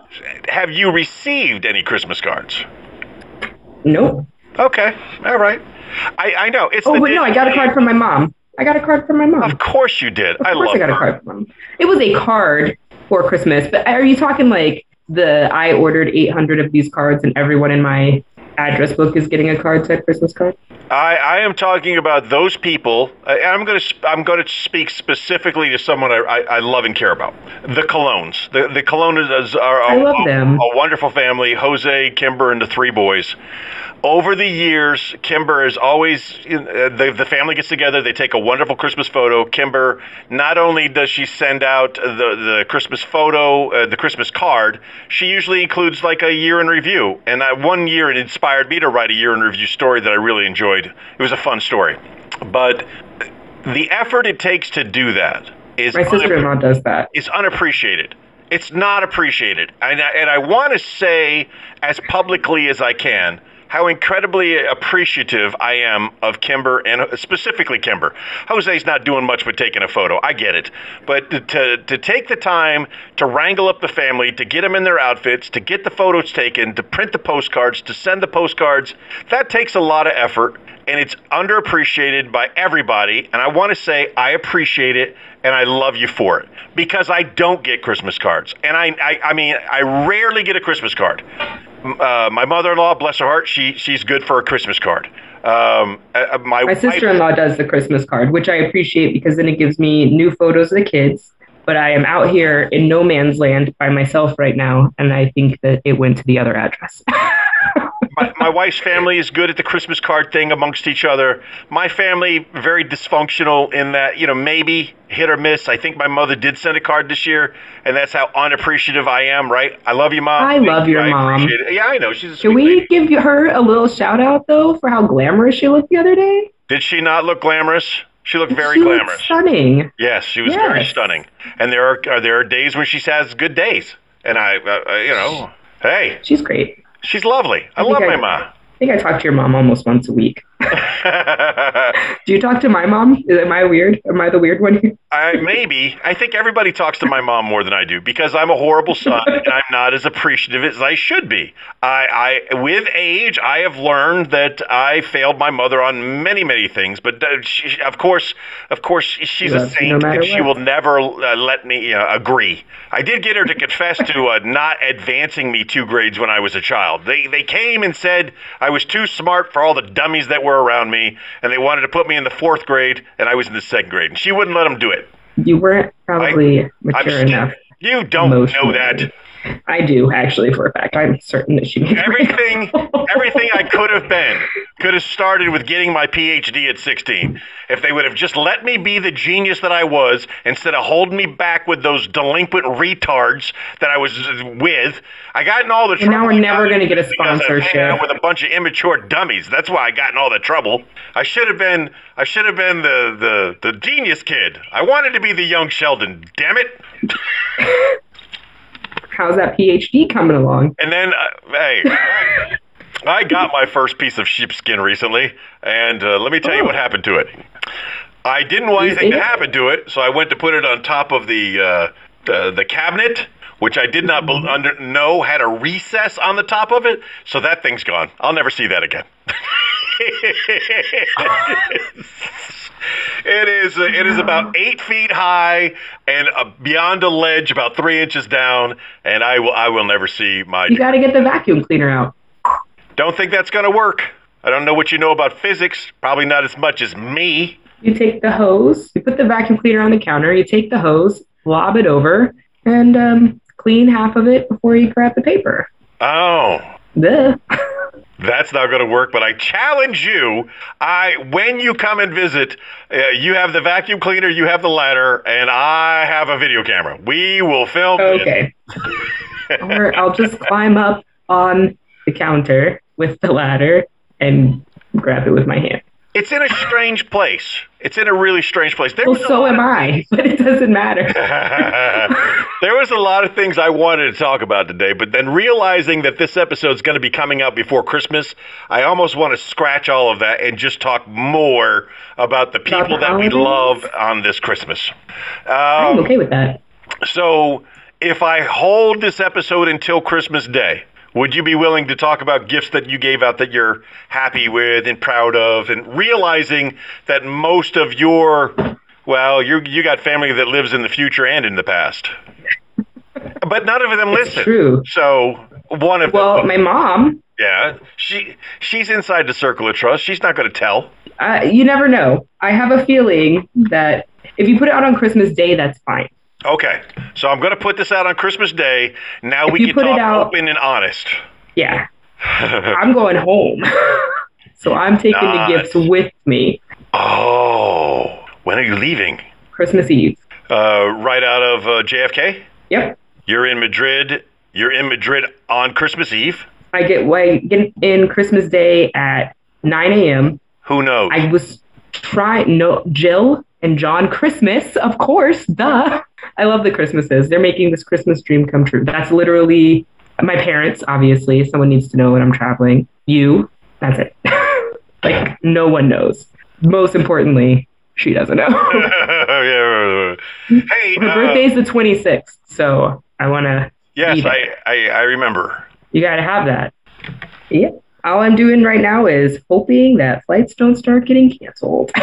Have you received any Christmas cards? Nope. Okay, all right. I, I know it's. Oh, the wait, no, I got a card from my mom. I got a card from my mom. Of course you did. Of I course I got a card from mom. It was a card for Christmas, but are you talking like the I ordered 800 of these cards and everyone in my address book is getting a card to a Christmas card. I, I am talking about those people. Uh, I, I'm going to I'm going to speak specifically to someone I, I, I love and care about. The Colognes. The the Colognes are a, I love them. a wonderful family. Jose, Kimber, and the three boys. Over the years, Kimber is always uh, the the family gets together. They take a wonderful Christmas photo. Kimber not only does she send out the the Christmas photo, uh, the Christmas card, she usually includes like a year in review. And uh, one year, it inspired me to write a year in review story that I really enjoyed. It was a fun story, but the effort it takes to do that is My sister-in-law does that. is unappreciated. It's not appreciated. And I, and I want to say as publicly as I can how incredibly appreciative I am of Kimber and uh, specifically Kimber. Jose's not doing much but taking a photo. I get it. But to, to, to take the time to wrangle up the family, to get them in their outfits, to get the photos taken, to print the postcards, to send the postcards, that takes a lot of effort and it's underappreciated by everybody. And I want to say I appreciate it and I love you for it because I don't get Christmas cards, and I, I, I mean, I rarely get a Christmas card. Uh, my mother-in-law, bless her heart, she she's good for a Christmas card. Um, uh, my My sister-in-law does the Christmas card, which I appreciate because then it gives me new photos of the kids. But I am out here in no man's land by myself right now, and I think that it went to the other address. [LAUGHS] my, my wife's family is good at the Christmas card thing amongst each other. My family very dysfunctional in that you know maybe hit or miss. I think my mother did send a card this year, and that's how unappreciative I am. Right? I love you, mom. I love your I mom. Yeah, I know she's a Can we lady. give her a little shout out though for how glamorous she looked the other day? Did she not look glamorous? She looked very she looked glamorous. stunning. Yes, she was very stunning. And there are, are there are days when she has good days, and I, uh, uh, you know, hey, She's great. She's lovely. I, I love my mom. I think I talk to your mom almost once a week. [LAUGHS] Do you talk to my mom? Is, am I weird? Am I the weird one here? [LAUGHS] I maybe. I think everybody talks to my mom more than I do because I'm a horrible son and I'm not as appreciative as I should be. I, I with age, I have learned that I failed my mother on many, many things. But uh, she, of course, of course, she's a saint no and she what. will never uh, let me agree. I did get her to confess to uh, not advancing me two grades when I was a child. They they came and said I was too smart for all the dummies that were around me, and they wanted to put me in the fourth grade, and I was in the second grade, and she wouldn't let them do it. You weren't probably I'm mature enough. You don't know that. I do actually for a fact. I'm certain that she made Everything, [LAUGHS] everything I could have been could have started with getting my PhD at 16. If they would have just let me be the genius that I was, instead of holding me back with those delinquent retards that I was with, I got in all the And trouble. now we're never gonna get a sponsorship. with a bunch of immature dummies. That's why I got in all the trouble. I should have been, I should have been the the the genius kid. I wanted to be the young Sheldon. Damn it. [LAUGHS] How's that PhD coming along? And then, uh, hey, I got my first piece of sheepskin recently, and uh, let me tell you what happened to it. I didn't want anything to happen to it, so I went to put it on top of the uh, the, the cabinet, which I did not bel under, know had a recess on the top of it. So that thing's gone. I'll never see that again. [LAUGHS] It is uh, it is about eight feet high and uh, beyond a ledge, about three inches down, and I will I will never see my. You got to get the vacuum cleaner out. Don't think that's going to work. I don't know what you know about physics. Probably not as much as me. You take the hose, you put the vacuum cleaner on the counter, you take the hose, lob it over, and um, clean half of it before you grab the paper. Oh, Duh. [LAUGHS] that's not going to work. But I challenge you. I when you come and visit, uh, you have the vacuum cleaner, you have the ladder, and I have a video camera. We will film. Okay. [LAUGHS] or I'll just climb up on the counter with the ladder and grab it with my hand. It's in a strange place. It's in a really strange place. There Well, so am I, [LAUGHS] but it doesn't matter. [LAUGHS] there was a lot of things I wanted to talk about today, but then realizing that this episode is going to be coming out before Christmas, I almost want to scratch all of that and just talk more about the people that we love on this Christmas. I'm Um, okay with that. so, if I hold this episode until Christmas Day, would you be willing to talk about gifts that you gave out that you're happy with and proud of, and realizing that most of your, well, you you got family that lives in the future and in the past, but none of them It's listen. true. So one of Well, them, my mom, Yeah, she she's inside the circle of trust. She's not going to tell. Uh, you never know. I have a feeling that if you put it out on Christmas Day, that's fine. Okay, so I'm going to put this out on Christmas Day. Now If we can talk out- open and honest. Yeah. [LAUGHS] I'm going home. [LAUGHS] so I'm taking the gifts with me. Oh, when are you leaving? Christmas Eve. Uh, right out of uh, JFK. Yep. You're in Madrid. You're in Madrid on Christmas Eve. I get way get in Christmas Day at 9 a.m. Who knows? I was trying no Jill and John Christmas, of course, duh. I love the Christmases. They're making this Christmas dream come true. That's literally my parents, obviously. Someone needs to know when I'm traveling. You, that's it. [LAUGHS] like no one knows. Most importantly, she doesn't know. [LAUGHS] yeah. Hey, Her uh, birthday's the 26th, so I want to. yes, I, I I remember. You got to have that. Yeah. All I'm doing right now is hoping that flights don't start getting canceled. [LAUGHS]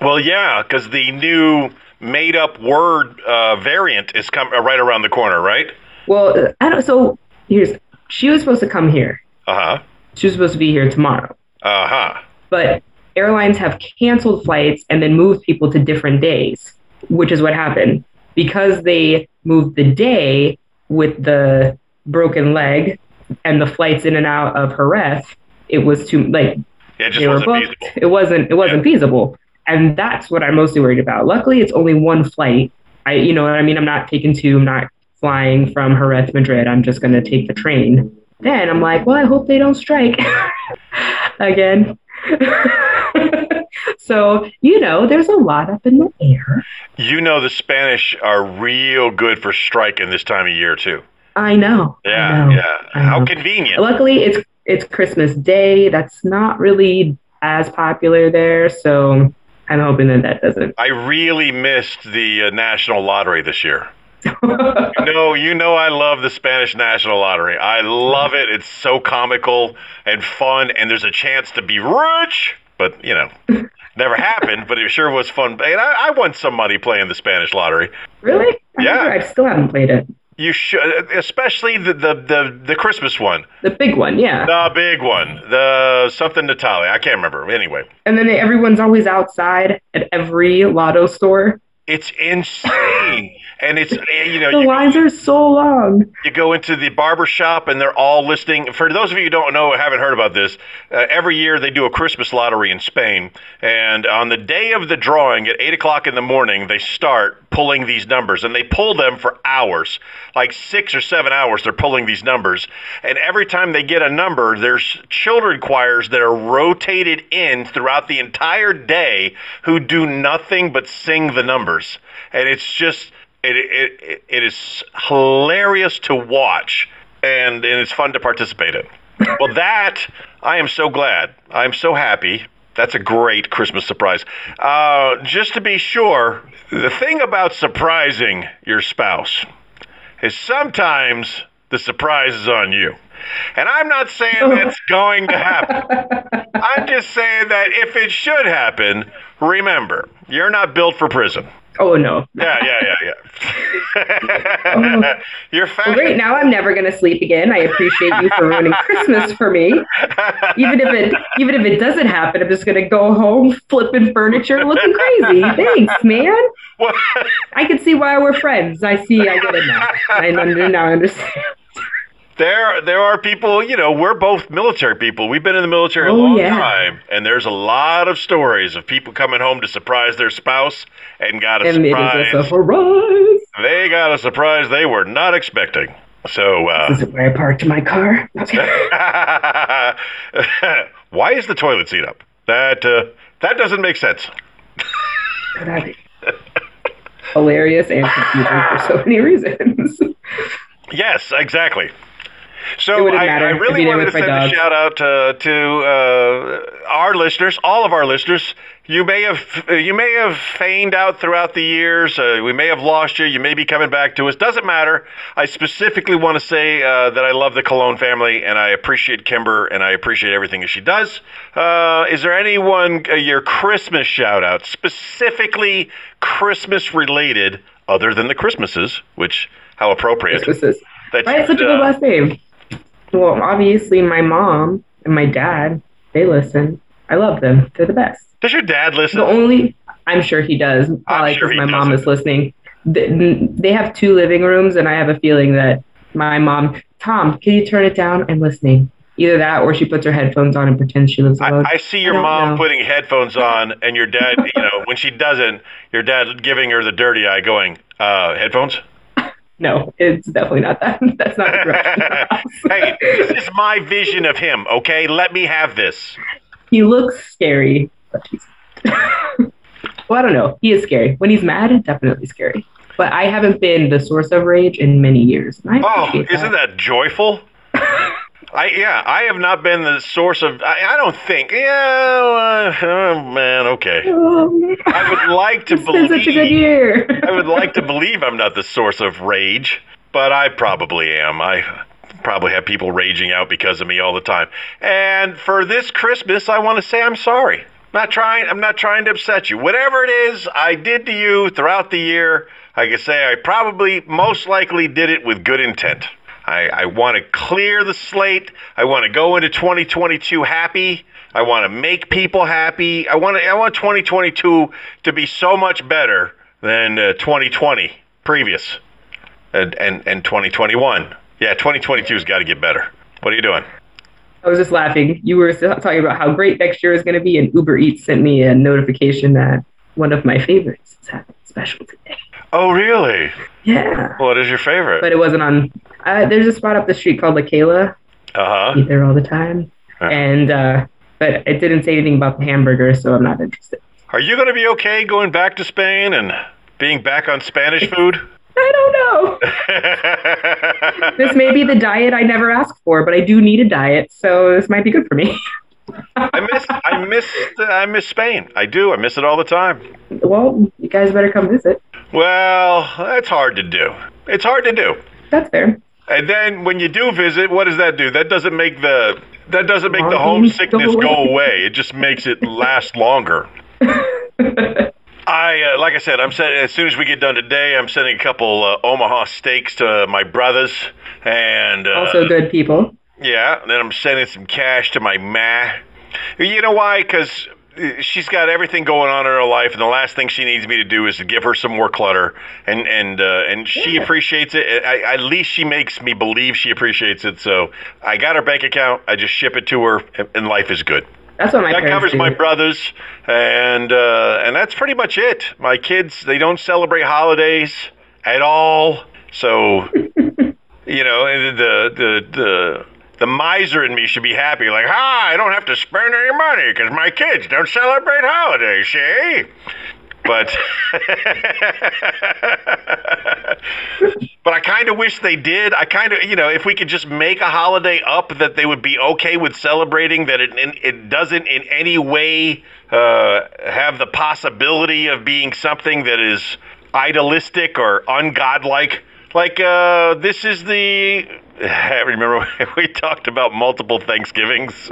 Well, yeah, because the new made-up word uh, variant is come uh, right around the corner, right? well, I don't. So here's. She was supposed to come here. Uh huh. She was supposed to be here tomorrow, Uh huh. but airlines have canceled flights and then moved people to different days, which is what happened because they moved the day with the broken leg and the flights in and out of Jerez. It was too like Yeah, it just they were booked. feasible. It wasn't it wasn't feasible. And that's what I'm mostly worried about. Luckily it's only one flight. I you know what I mean? I'm not taking two, I'm not flying from Jerez to Madrid. I'm just gonna take the train. Then I'm like, well I hope they don't strike [LAUGHS] again. [LAUGHS] so, you know, there's a lot up in the air. You know, the Spanish are real good for striking this time of year too. I know. I Yeah, know, yeah. I How convenient. Luckily, it's it's Christmas Day. That's not really as popular there, so I'm hoping that that doesn't. I really missed the uh, national lottery this year. [LAUGHS] No, you know I love the Spanish National Lottery. I love it. It's so comical and fun, and there's a chance to be rich. But you know, never happened. But it sure was fun. And I, I won some money playing the Spanish Lottery. really? I Yeah. I still haven't played it. You should, especially the the the, the Christmas one, The big one, yeah. the big one, the something Natalia. I can't remember. Anyway, And then everyone's always outside at every lotto store. it's insane, and it's you know The you lines are so long. You go into the barber shop and they're all listing. For those of you who don't know, haven't heard about this, uh, every year they do a Christmas lottery in Spain. And on the day of the drawing at 8 o'clock in the morning, they start pulling these numbers. And they pull them for hours like six or seven hours. They're pulling these numbers. And every time they get a number, there's children choirs that are rotated in throughout the entire day who do nothing but sing the numbers. And it's just it, it, it, is hilarious to watch and, and it's fun to participate in. well, that, I am so glad. I'm so happy. That's a great Christmas surprise. Uh, just to be sure, the thing about surprising your spouse is sometimes the surprise is on you. And I'm not saying that's going to happen. [LAUGHS] I'm just saying that if it should happen, remember, you're not built for prison. Oh no. Yeah, yeah, yeah, yeah. [LAUGHS] [LAUGHS] Oh. You're Well, great. Now I'm never gonna sleep again. I appreciate you for ruining Christmas for me. Even if it even if it doesn't happen, I'm just gonna go home flipping furniture, looking crazy. [LAUGHS] Thanks, man. What? I can see why we're friends. I see. I get it now. I now I understand. There, there are people. You know, we're both military people. We've been in the military a Oh, long yeah. time, and there's a lot of stories of people coming home to surprise their spouse and got a And it is surprise. a surprise. They got a surprise they were not expecting. So, uh, Is it where I parked my car? [LAUGHS] why is the toilet seat up? That uh, that doesn't make sense. Hilarious and confusing for so many reasons. [LAUGHS] Yes, exactly. It So I, I really you wanted to with my send a shout out uh, to uh, our listeners, all of our listeners. You may have you may have feigned out throughout the years. Uh, we may have lost you. You may be coming back to us. Doesn't matter. I specifically want to say uh, that I love the Cologne family and I appreciate Kimber and I appreciate everything that she does. Uh, is there anyone uh, your Christmas shout out specifically Christmas related, other than the Christmases, which how appropriate. Christmases. That Right? Such a good last name. Well, obviously, my mom and my dad, they listen. I love them. They're the best. Does your dad listen? The only, I'm sure he does, probably sure he my mom doesn't. is listening. They, have two living rooms, and I have a feeling that my mom, Tom, can you turn it down? I'm listening. Either that, or she puts her headphones on and pretends she lives I, alone. I see your don't mom know. putting headphones on, and your dad, you know, when she doesn't, your dad giving her the dirty eye, going, uh, headphones? No, it's definitely not that. [LAUGHS] That's not the direction. of the [LAUGHS] house. hey, this is my vision of him, okay? Let me have this. he looks scary. But he's [LAUGHS] well, I don't know. He is scary. When he's mad, definitely scary. But I haven't been the source of rage in many years. Oh, isn't that joyful? I yeah, I have not been the source of. I, I don't think. Yeah, uh, oh, man. Okay. Um, [LAUGHS] I would like to it's such a good believe. year. I would like to believe I'm not the source of rage, but I probably am. I probably have people raging out because of me all the time. And for this Christmas, I want to say I'm sorry. I'm Not trying. I'm not trying to upset you. Whatever it is I did to you throughout the year, I can say I probably, most likely, did it with good intent. I, I want to clear the slate. I want to go into 2022 happy. I want to make people happy. I want to, I want 2022 to be so much better than uh, 2020 previous and, and, and 2021. Yeah, 2022's got to get better. What are you doing? I was just laughing. You were talking about how great next year is going to be, and Uber Eats sent me a notification that one of my favorites is having a special today. Oh, really? Yeah. What is your favorite? But it wasn't on. Uh, there's a spot up the street called La Kayla. Uh huh. Eat there all the time. Huh. And, uh, but it didn't say anything about the hamburger, so I'm not interested. Are you going to be okay going back to Spain and being back on Spanish food? I don't know. [LAUGHS] This may be the diet I never asked for, but I do need a diet, so this might be good for me. [LAUGHS] I miss I miss I miss Spain. I do. I miss it all the time. well, you guys better come visit. Well, that's hard to do. It's hard to do. That's fair. And then when you do visit, what does that do? That doesn't make the that doesn't make the homesickness go go away. away. It just makes it last longer. I uh, like I said, I'm sending as soon as we get done today. I'm sending a couple uh, Omaha steaks to my brothers, and uh, Also, good people. Yeah. And then I'm sending some cash to my ma. You know why? Because she's got everything going on in her life, and the last thing she needs me to do is to give her some more clutter. And and uh, and she appreciates it. I, at least she makes me believe she appreciates it. So I got her bank account. I just ship it to her, and- and life is good. That's what my That covers do. my brothers, and uh, and that's pretty much it. My kids they don't celebrate holidays at all, so [LAUGHS] you know the the the the miser in me should be happy. Like, ah, I don't have to spend any money because my kids don't celebrate holidays. See. But, [LAUGHS] but I kind of wish they did. I kind of, you know, if we could just make a holiday up that they would be okay with celebrating, that it it doesn't in any way uh, have the possibility of being something that is idealistic or ungodlike. Like uh, this is the. [LAUGHS] Remember we talked about multiple Thanksgivings.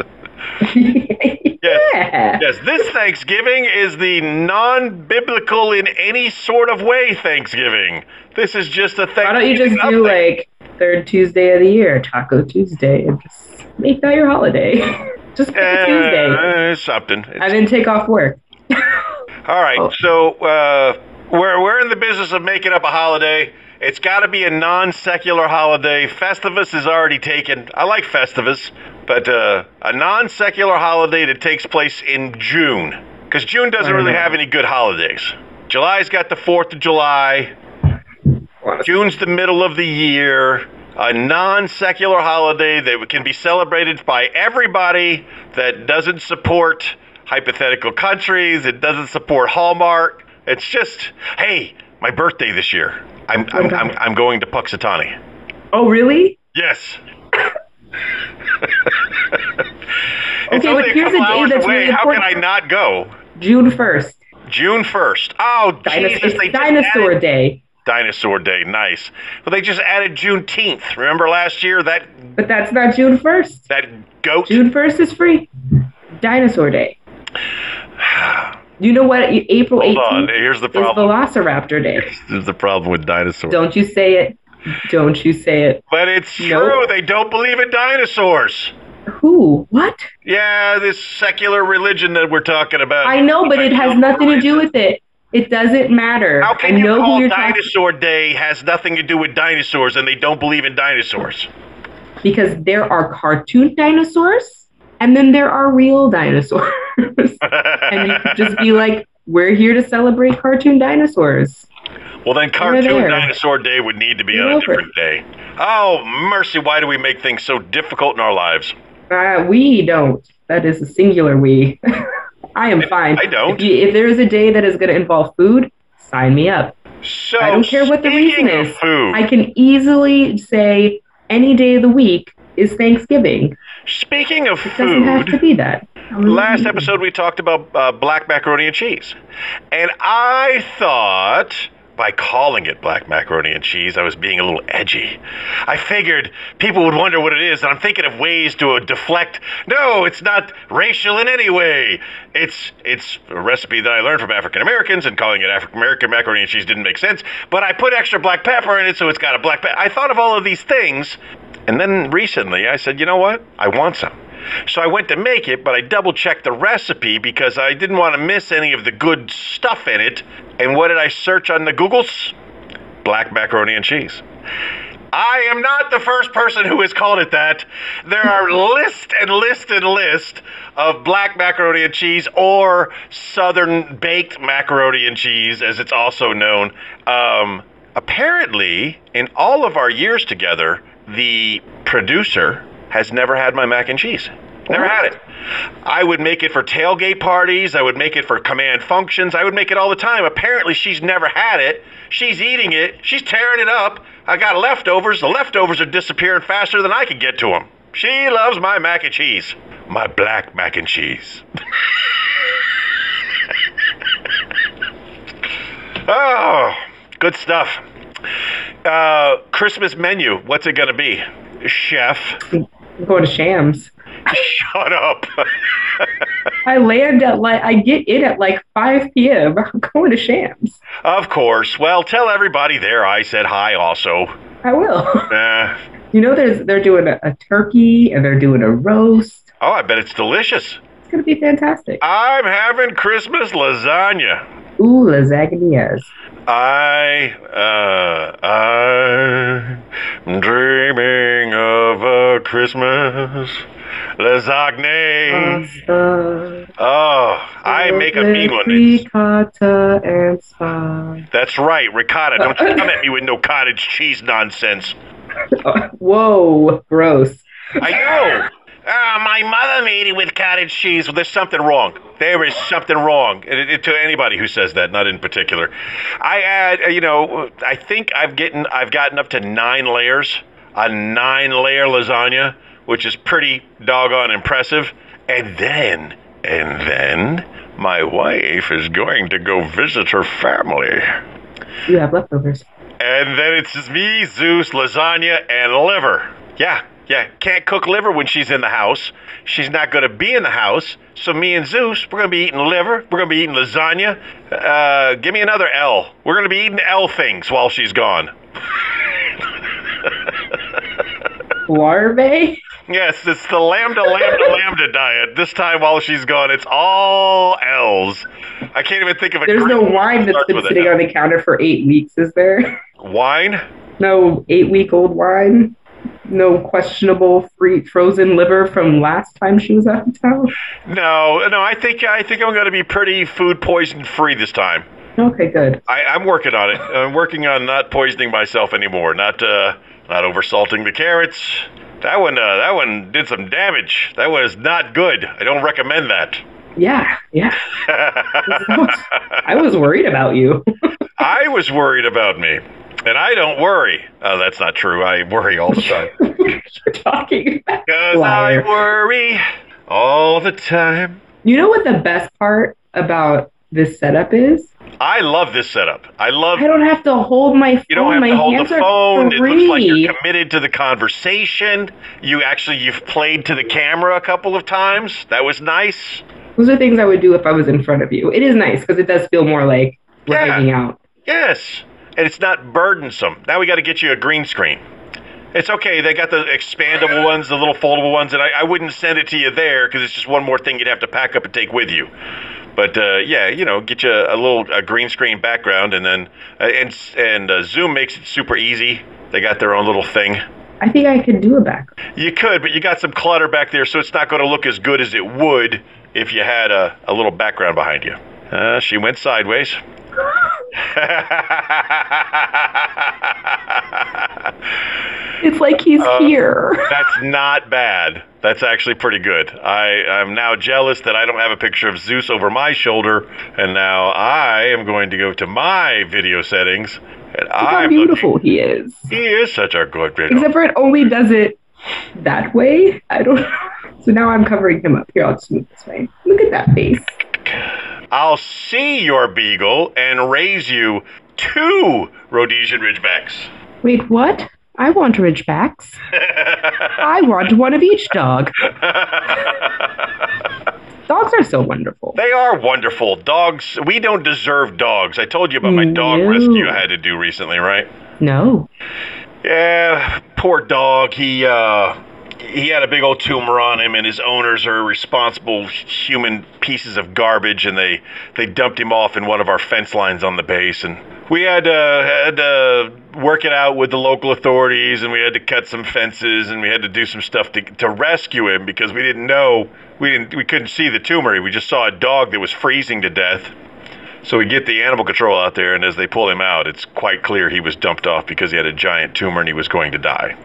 [LAUGHS] yeah. Yes, this Thanksgiving is the non biblical in any sort of way Thanksgiving. This is just a Thanksgiving. Why don't you just nothing. do like third Tuesday of the year, Taco Tuesday, and just make that your holiday? [LAUGHS] just pick a Tuesday. Uh, something. It's- And then take off work. all right, oh. so uh, we're, we're in the business of making up a holiday. It's got to be a non secular holiday. Festivus is already taken. I like Festivus, but uh, a non secular holiday that takes place in June. Because June doesn't really have any good holidays. July's got the 4th of July. June's the middle of the year. A non secular holiday that can be celebrated by everybody that doesn't support hypothetical countries, it doesn't support Hallmark. It's just, hey, my birthday this year. I'm, I'm, I'm, I'm going to Punxsutawney. Oh, really? Yes. [LAUGHS] Okay, but here's a day that's away. really How can I not go? June 1st. June 1st. Oh, Dinosaur, Jesus. Dinosaur added- Day. Dinosaur Day, nice. Well, they just added Juneteenth. Remember last year that But that's not June 1st. that goat? June 1st is free. Dinosaur Day. [SIGHS] You know what? April Hold on. 18th Here's the is problem. Velociraptor Day. Here's the problem with dinosaurs. Don't you say it. Don't you say it. But it's Nope. true. They don't believe in dinosaurs. Who? What? Yeah, this secular religion that we're talking about. I know, but it has nothing to do with it. It doesn't matter. How can I you know who call you're Dinosaur Day has nothing to do with dinosaurs and they don't believe in dinosaurs? because there are cartoon dinosaurs and then there are real dinosaurs. [LAUGHS] and you could just be like, we're here to celebrate cartoon dinosaurs. well, then Cartoon. Dinosaur Day would need to be Get on a different day. Oh, mercy, why do we make things so difficult in our lives? Uh, we don't. That is a singular we. [LAUGHS] I am fine. I don't. If, you, if there is a day that is going to involve food, sign me up. So, I don't care what the reason is. Food, I can easily say any day of the week is Thanksgiving. Speaking of It doesn't have to food, be that. last episode we talked about uh, black macaroni and cheese. And I thought by calling it black macaroni and cheese, I was being a little edgy. I figured people would wonder what it is, and I'm thinking of ways to uh, deflect. No, it's not racial in any way. It's it's a recipe that I learned from African Americans, and calling it African American macaroni and cheese didn't make sense. But I put extra black pepper in it, so it's got a black pepper. I thought of all of these things, and then recently I said, you know what? I want some. So I went to make it, but I double checked the recipe because I didn't want to miss any of the good stuff in it. And what did I search on the Googles? Black macaroni and cheese. I am not the first person who has called it that. There are list and list and list of black macaroni and cheese or southern baked macaroni and cheese, as it's also known. Um, apparently, in all of our years together, the producer has never had my mac and cheese. Never had it. I would make it for tailgate parties. I would make it for command functions. I would make it all the time. Apparently, she's never had it. She's eating it. She's tearing it up. I got leftovers. The leftovers are disappearing faster than I can get to them. She loves my mac and cheese. My black mac and cheese. [LAUGHS] oh, good stuff. Uh, Christmas menu. What's it going to be? Chef. I'm going to Shams. Shut up. [LAUGHS] I land at like I get in at like 5 p.m. I'm going to Shams. of course. Well, tell everybody there I said hi also. I will. [LAUGHS] Uh, You know, there's they're doing a, a turkey and they're doing a roast. oh, I bet it's delicious. It's gonna be fantastic. I'm having Christmas lasagna. Ooh, lasagnas. I, uh, I'm dreaming of a Christmas lasagna. Pasta. Oh, I make a mean one. Ricotta and spice. That's right, ricotta. Don't you come at me with no cottage cheese nonsense. [LAUGHS] Whoa, gross. I know. Ah, my mother made it with cottage cheese. Well, there's something wrong. There is something wrong. And it- to anybody who says that, not in particular. I add, uh, you know, I think I've gotten I've gotten up to nine layers, a nine layer lasagna, which is pretty doggone impressive. And then, and then, my wife is going to go visit her family. You have leftovers. And then it's just me, Zeus, lasagna, and liver. Yeah, yeah. Can't cook liver when she's in the house. She's not going to be in the house. So me and Zeus, we're going to be eating liver. We're going to be eating lasagna. Uh, give me another L. We're going to be eating L things while she's gone. Larvae? Yes, it's the lambda, lambda, lambda diet. This time while she's gone, it's all L's. I can't even think of a There's no wine that's been sitting on the counter for eight weeks, is there? Wine? No eight week old wine? No questionable free frozen liver from last time she was out of town? No, no. I think I think I'm going to be pretty food poison free this time. Okay, good. I, I'm working on it. I'm working on not poisoning myself anymore. Not uh, not oversalting the carrots. That one, uh, that one did some damage. That was not good. I don't recommend that. Yeah, yeah. [LAUGHS] I was worried about you. I was worried about me, and I don't worry. Oh, that's not true. I worry all the time. [LAUGHS] You're talking about. Cause I worry all the time. You know what the best part about this setup is? I love this setup. I love I don't have to hold my phone. You don't have my to hold the phone. It looks like you're committed to the conversation. You actually you've played to the camera a couple of times. That was nice. Those are things I would do if I was in front of you. It is nice because it does feel more like we're Yeah. hanging out. Yes. And it's not burdensome. Now we got to get you a green screen. It's okay. They got the expandable ones, the little foldable ones, and I, I wouldn't send it to you there because it's just one more thing you'd have to pack up and take with you. But uh, yeah, you know, get you a, little a green screen background, and then uh, and and uh, Zoom makes it super easy. They got their own little thing. I think I could do a back. You could, but you got some clutter back there, so it's not going to look as good as it would if you had a, a little background behind you. Uh, she went sideways. [LAUGHS] It's like he's Uh, here. That's not bad. That's actually pretty good. I, I'm now jealous that I don't have a picture of Zeus over my shoulder, and now I am going to go to my video settings, and Look how I'm beautiful looking- he is. He is such a good video. Except for it only does it that way. I don't know. [LAUGHS] So now I'm covering him up. Here, I'll just move this way. Look at that face. I'll see your beagle and raise you two Rhodesian Ridgebacks. Wait, what? I want ridgebacks. [LAUGHS] I want one of each dog. Dogs are so wonderful. They are wonderful. Dogs, we don't deserve dogs. I told you about my dog No. rescue I had to do recently, right? No. Yeah, poor dog. He uh he had a big old tumor on him and his owners are responsible human pieces of garbage and they they dumped him off in one of our fence lines on the base. And we had uh, had to work it out with the local authorities and we had to cut some fences and we had to do some stuff to, to rescue him because we didn't know we didn't we couldn't see the tumor. We just saw a dog that was freezing to death. So we get the animal control out there, and as they pull him out, it's quite clear he was dumped off because he had a giant tumor and he was going to die.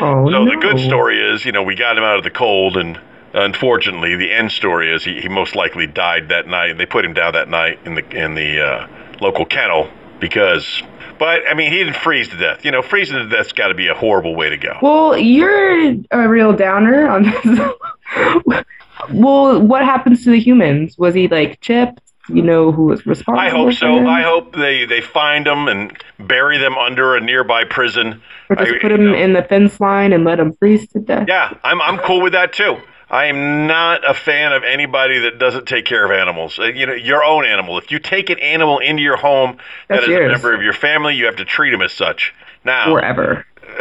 Oh, So no. the good story is, you know, we got him out of the cold, and unfortunately, the end story is he, he most likely died that night. They put him down that night in the in the uh, local kennel because, but I mean, he didn't freeze to death. You know, freezing to death's got to be a horrible way to go. Well, you're a real downer on [LAUGHS] this. well, what happens to the humans? Was he like chipped? You know who was responsible? I hope so. him? I hope they, they find him and bury them under a nearby prison. Or just I- put you know. in the fence line and let him freeze to death. Yeah, I'm I'm cool with that too. I am not a fan of anybody that doesn't take care of animals. Uh, You know, your own animal. If you take an animal into your home that That's yours. a member of your family, you have to treat him as such. Now, Forever. [LAUGHS]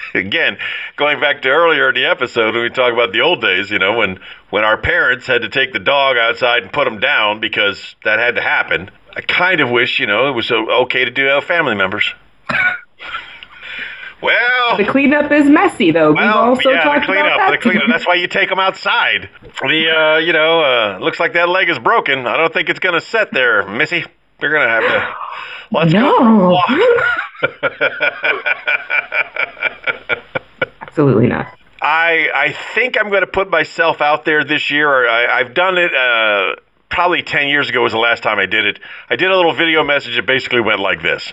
[LAUGHS] again, going back to earlier in the episode when we talk about the old days, you know, when when our parents had to take the dog outside and put him down because that had to happen. I kind of wish, you know, it was okay to do have family members. [LAUGHS] well, The cleanup is messy, though. We've well, also yeah, the talked cleanup, about that. the cleanup. That's why you take them outside. The, uh, you know, uh, looks like that leg is broken. I don't think it's gonna set there, Missy. You're gonna have to. Let's go for a No. [LAUGHS] Absolutely not. I I think I'm going to put myself out there this year. I, I've done it. Uh, probably 10 years ago was the last time I did it. I did a little video message that basically went like this.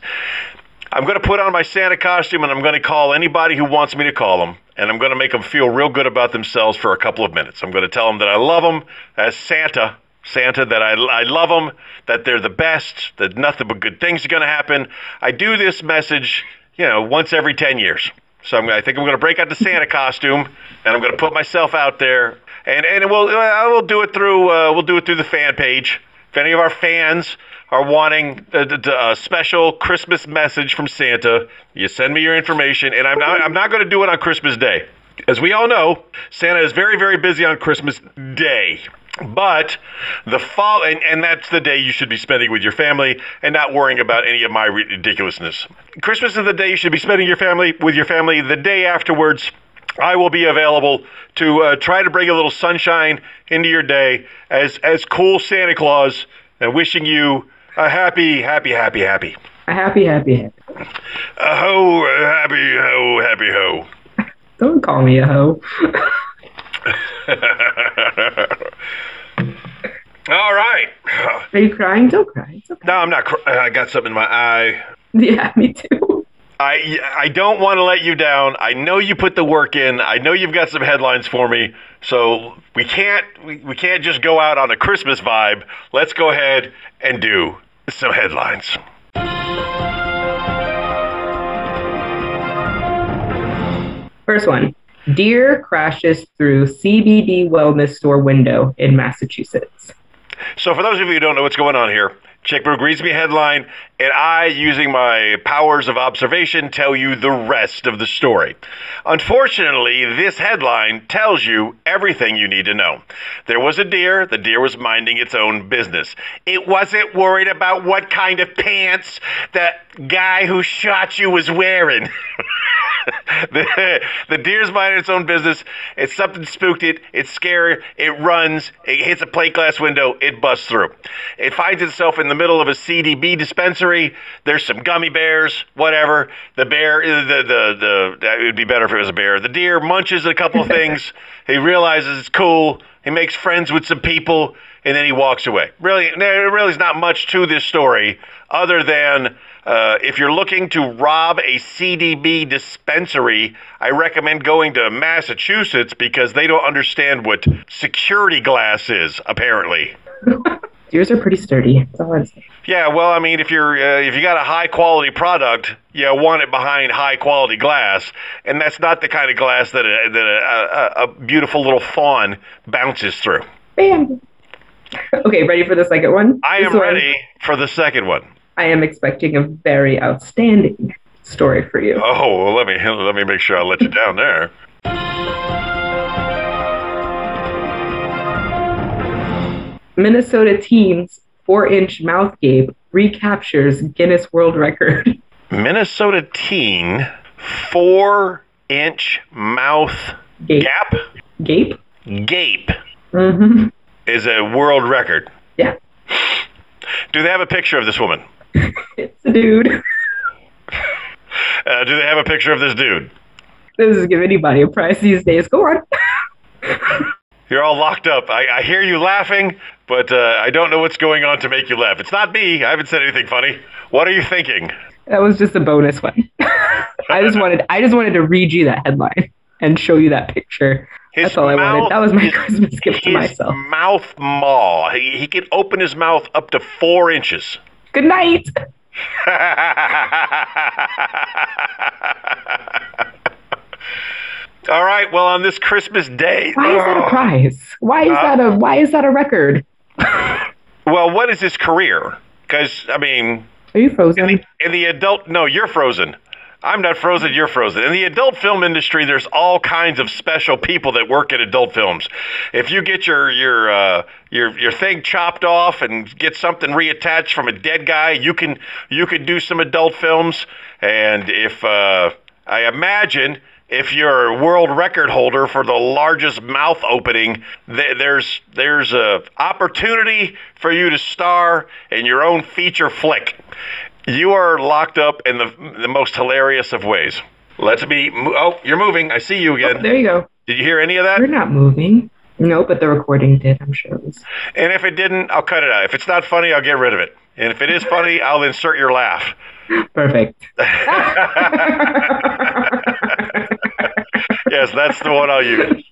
I'm going to put on my Santa costume and I'm going to call anybody who wants me to call them. And I'm going to make them feel real good about themselves for a couple of minutes. I'm going to tell them that I love them as Santa. Santa, that I, I love them, that they're the best, that nothing but good things are going to happen. I do this message, you know, once every 10 years. So I'm, I think I'm going to break out the Santa [LAUGHS] costume, and I'm going to put myself out there, and and we'll I will do it through uh, we'll do it through the fan page. If any of our fans are wanting a, a, a special Christmas message from Santa, you send me your information, and I'm not I'm not going to do it on Christmas Day. As we all know, Santa is very very busy on Christmas Day. But the fall, and, and that's the day you should be spending with your family and not worrying about any of my ridiculousness. Christmas is the day you should be spending your family with your family. The day afterwards, I will be available to uh, try to bring a little sunshine into your day as as cool Santa Claus, and wishing you a happy, happy, happy, happy. A happy, happy, happy. A ho, a happy ho, happy ho. [LAUGHS] Don't call me a hoe. [LAUGHS] All right. Are you crying? Don't cry. It's okay. No, I'm not. Cr- I got something in my eye. Yeah, me too. I I don't want to let you down. I know you put the work in. I know you've got some headlines for me. So we can't we, we can't just go out on a Christmas vibe. Let's go ahead and do some headlines. First one. Deer crashes through CBD wellness store window in Massachusetts. So for those of you who don't know what's going on here, Chick Brew reads me headline, and I, using my powers of observation, tell you the rest of the story. Unfortunately, this headline tells you everything you need to know. There was a deer, the deer was minding its own business. It wasn't worried about what kind of pants that guy who shot you was wearing. [LAUGHS] [LAUGHS] the, the deer's minding its own business. It's something spooked it. It's scared. It runs. It hits a plate glass window. It busts through. It finds itself in the middle of a CDB dispensary. There's some gummy bears, whatever. The bear, uh, the, the, the, it would be better if it was a bear. The deer munches a couple of [LAUGHS] things. he realizes it's cool. He makes friends with some people, and then he walks away. Really, there really is not much to this story other than uh, if you're looking to rob a CDB dispensary, I recommend going to Massachusetts because they don't understand what security glass is, apparently. [LAUGHS] Yours are pretty sturdy. That's all I'm saying. Yeah, well, I mean, if you're uh, if you got a high quality product, you want it behind high quality glass, and that's not the kind of glass that a, that a, a, a beautiful little fawn bounces through. Bam. [LAUGHS] Okay, ready for the second one? I am ready for the second one. I am expecting a very outstanding story for you. Oh, well, let me let me make sure I let you down there. Minnesota teens four-inch mouth gape recaptures Guinness World Record. [LAUGHS] Minnesota teen, four inch mouth Gape. gap Gape? gape Mm-hmm. Is a world record. Yeah. Do they have a picture of this woman? [LAUGHS] It's a dude. Uh, do they have a picture of this dude? This is give anybody a prize these days. Go on. [LAUGHS] You're all locked up. I, I hear you laughing, but uh, I don't know what's going on to make you laugh. It's not me. I haven't said anything funny. What are you thinking? That was just a bonus one. [LAUGHS] I just wanted I just wanted to read you that headline and show you that picture. His That's all I wanted. That was my is- Christmas gift to myself. mouth maw. He, he can open his mouth up to four inches. Good night. [LAUGHS] All right. Well, on this Christmas day, Why is that a oh. prize? Why is Huh? that a uh, why is that a record? [LAUGHS] well, what is his career? Because I mean, Are you in frozen? the, in the adult, no, you're frozen. I'm not frozen. You're frozen. In the adult film industry, there's all kinds of special people that work in adult films. If you get your your uh, your your thing chopped off and get something reattached from a dead guy, you can you can do some adult films. And if uh, I imagine if you're a world record holder for the largest mouth opening, th- there's there's a opportunity for you to star in your own feature flick. You are locked up in the the most hilarious of ways. Let's be. Oh, you're moving. I see you again. Oh, there you go. Did you hear any of that? We're not moving. No, but the recording did. I'm sure it was. And if it didn't, I'll cut it out. If it's not funny, I'll get rid of it. And if it is funny, [LAUGHS] I'll insert your laugh. Perfect. [LAUGHS] Yes, that's the one I'll use.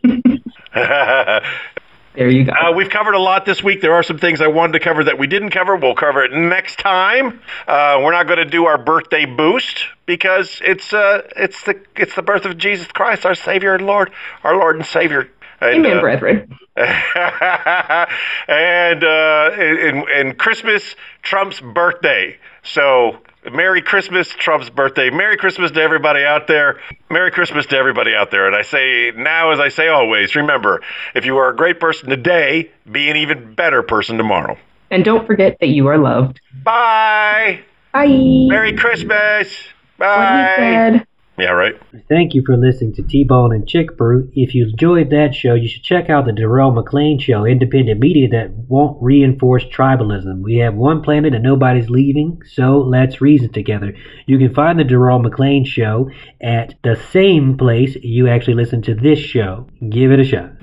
[LAUGHS] There you go. Uh, we've covered a lot this week. There are some things I wanted to cover that we didn't cover. We'll cover it next time. Uh, we're not going to do our birthday boost because it's uh, it's the it's the birth of Jesus Christ, our Savior and Lord, our Lord and Savior. And, Amen, uh, brethren. [LAUGHS] and uh, and, and Christmas trumps birthday. So Merry Christmas trumps birthday. Merry Christmas to everybody out there. Merry Christmas to everybody out there. And I say now, as I say always, remember if you are a great person today, be an even better person tomorrow. And don't forget that you are loved. Bye. Bye. Merry Christmas. Bye. Yeah, right. Thank you for listening to T-Bone and Chick Brew. If you enjoyed that show, you should check out the Darrell McClain Show, independent media that won't reinforce tribalism. We have one planet and nobody's leaving, so let's reason together. You can find the Darrell McClain Show at the same place you actually listen to this show. Give it a shot.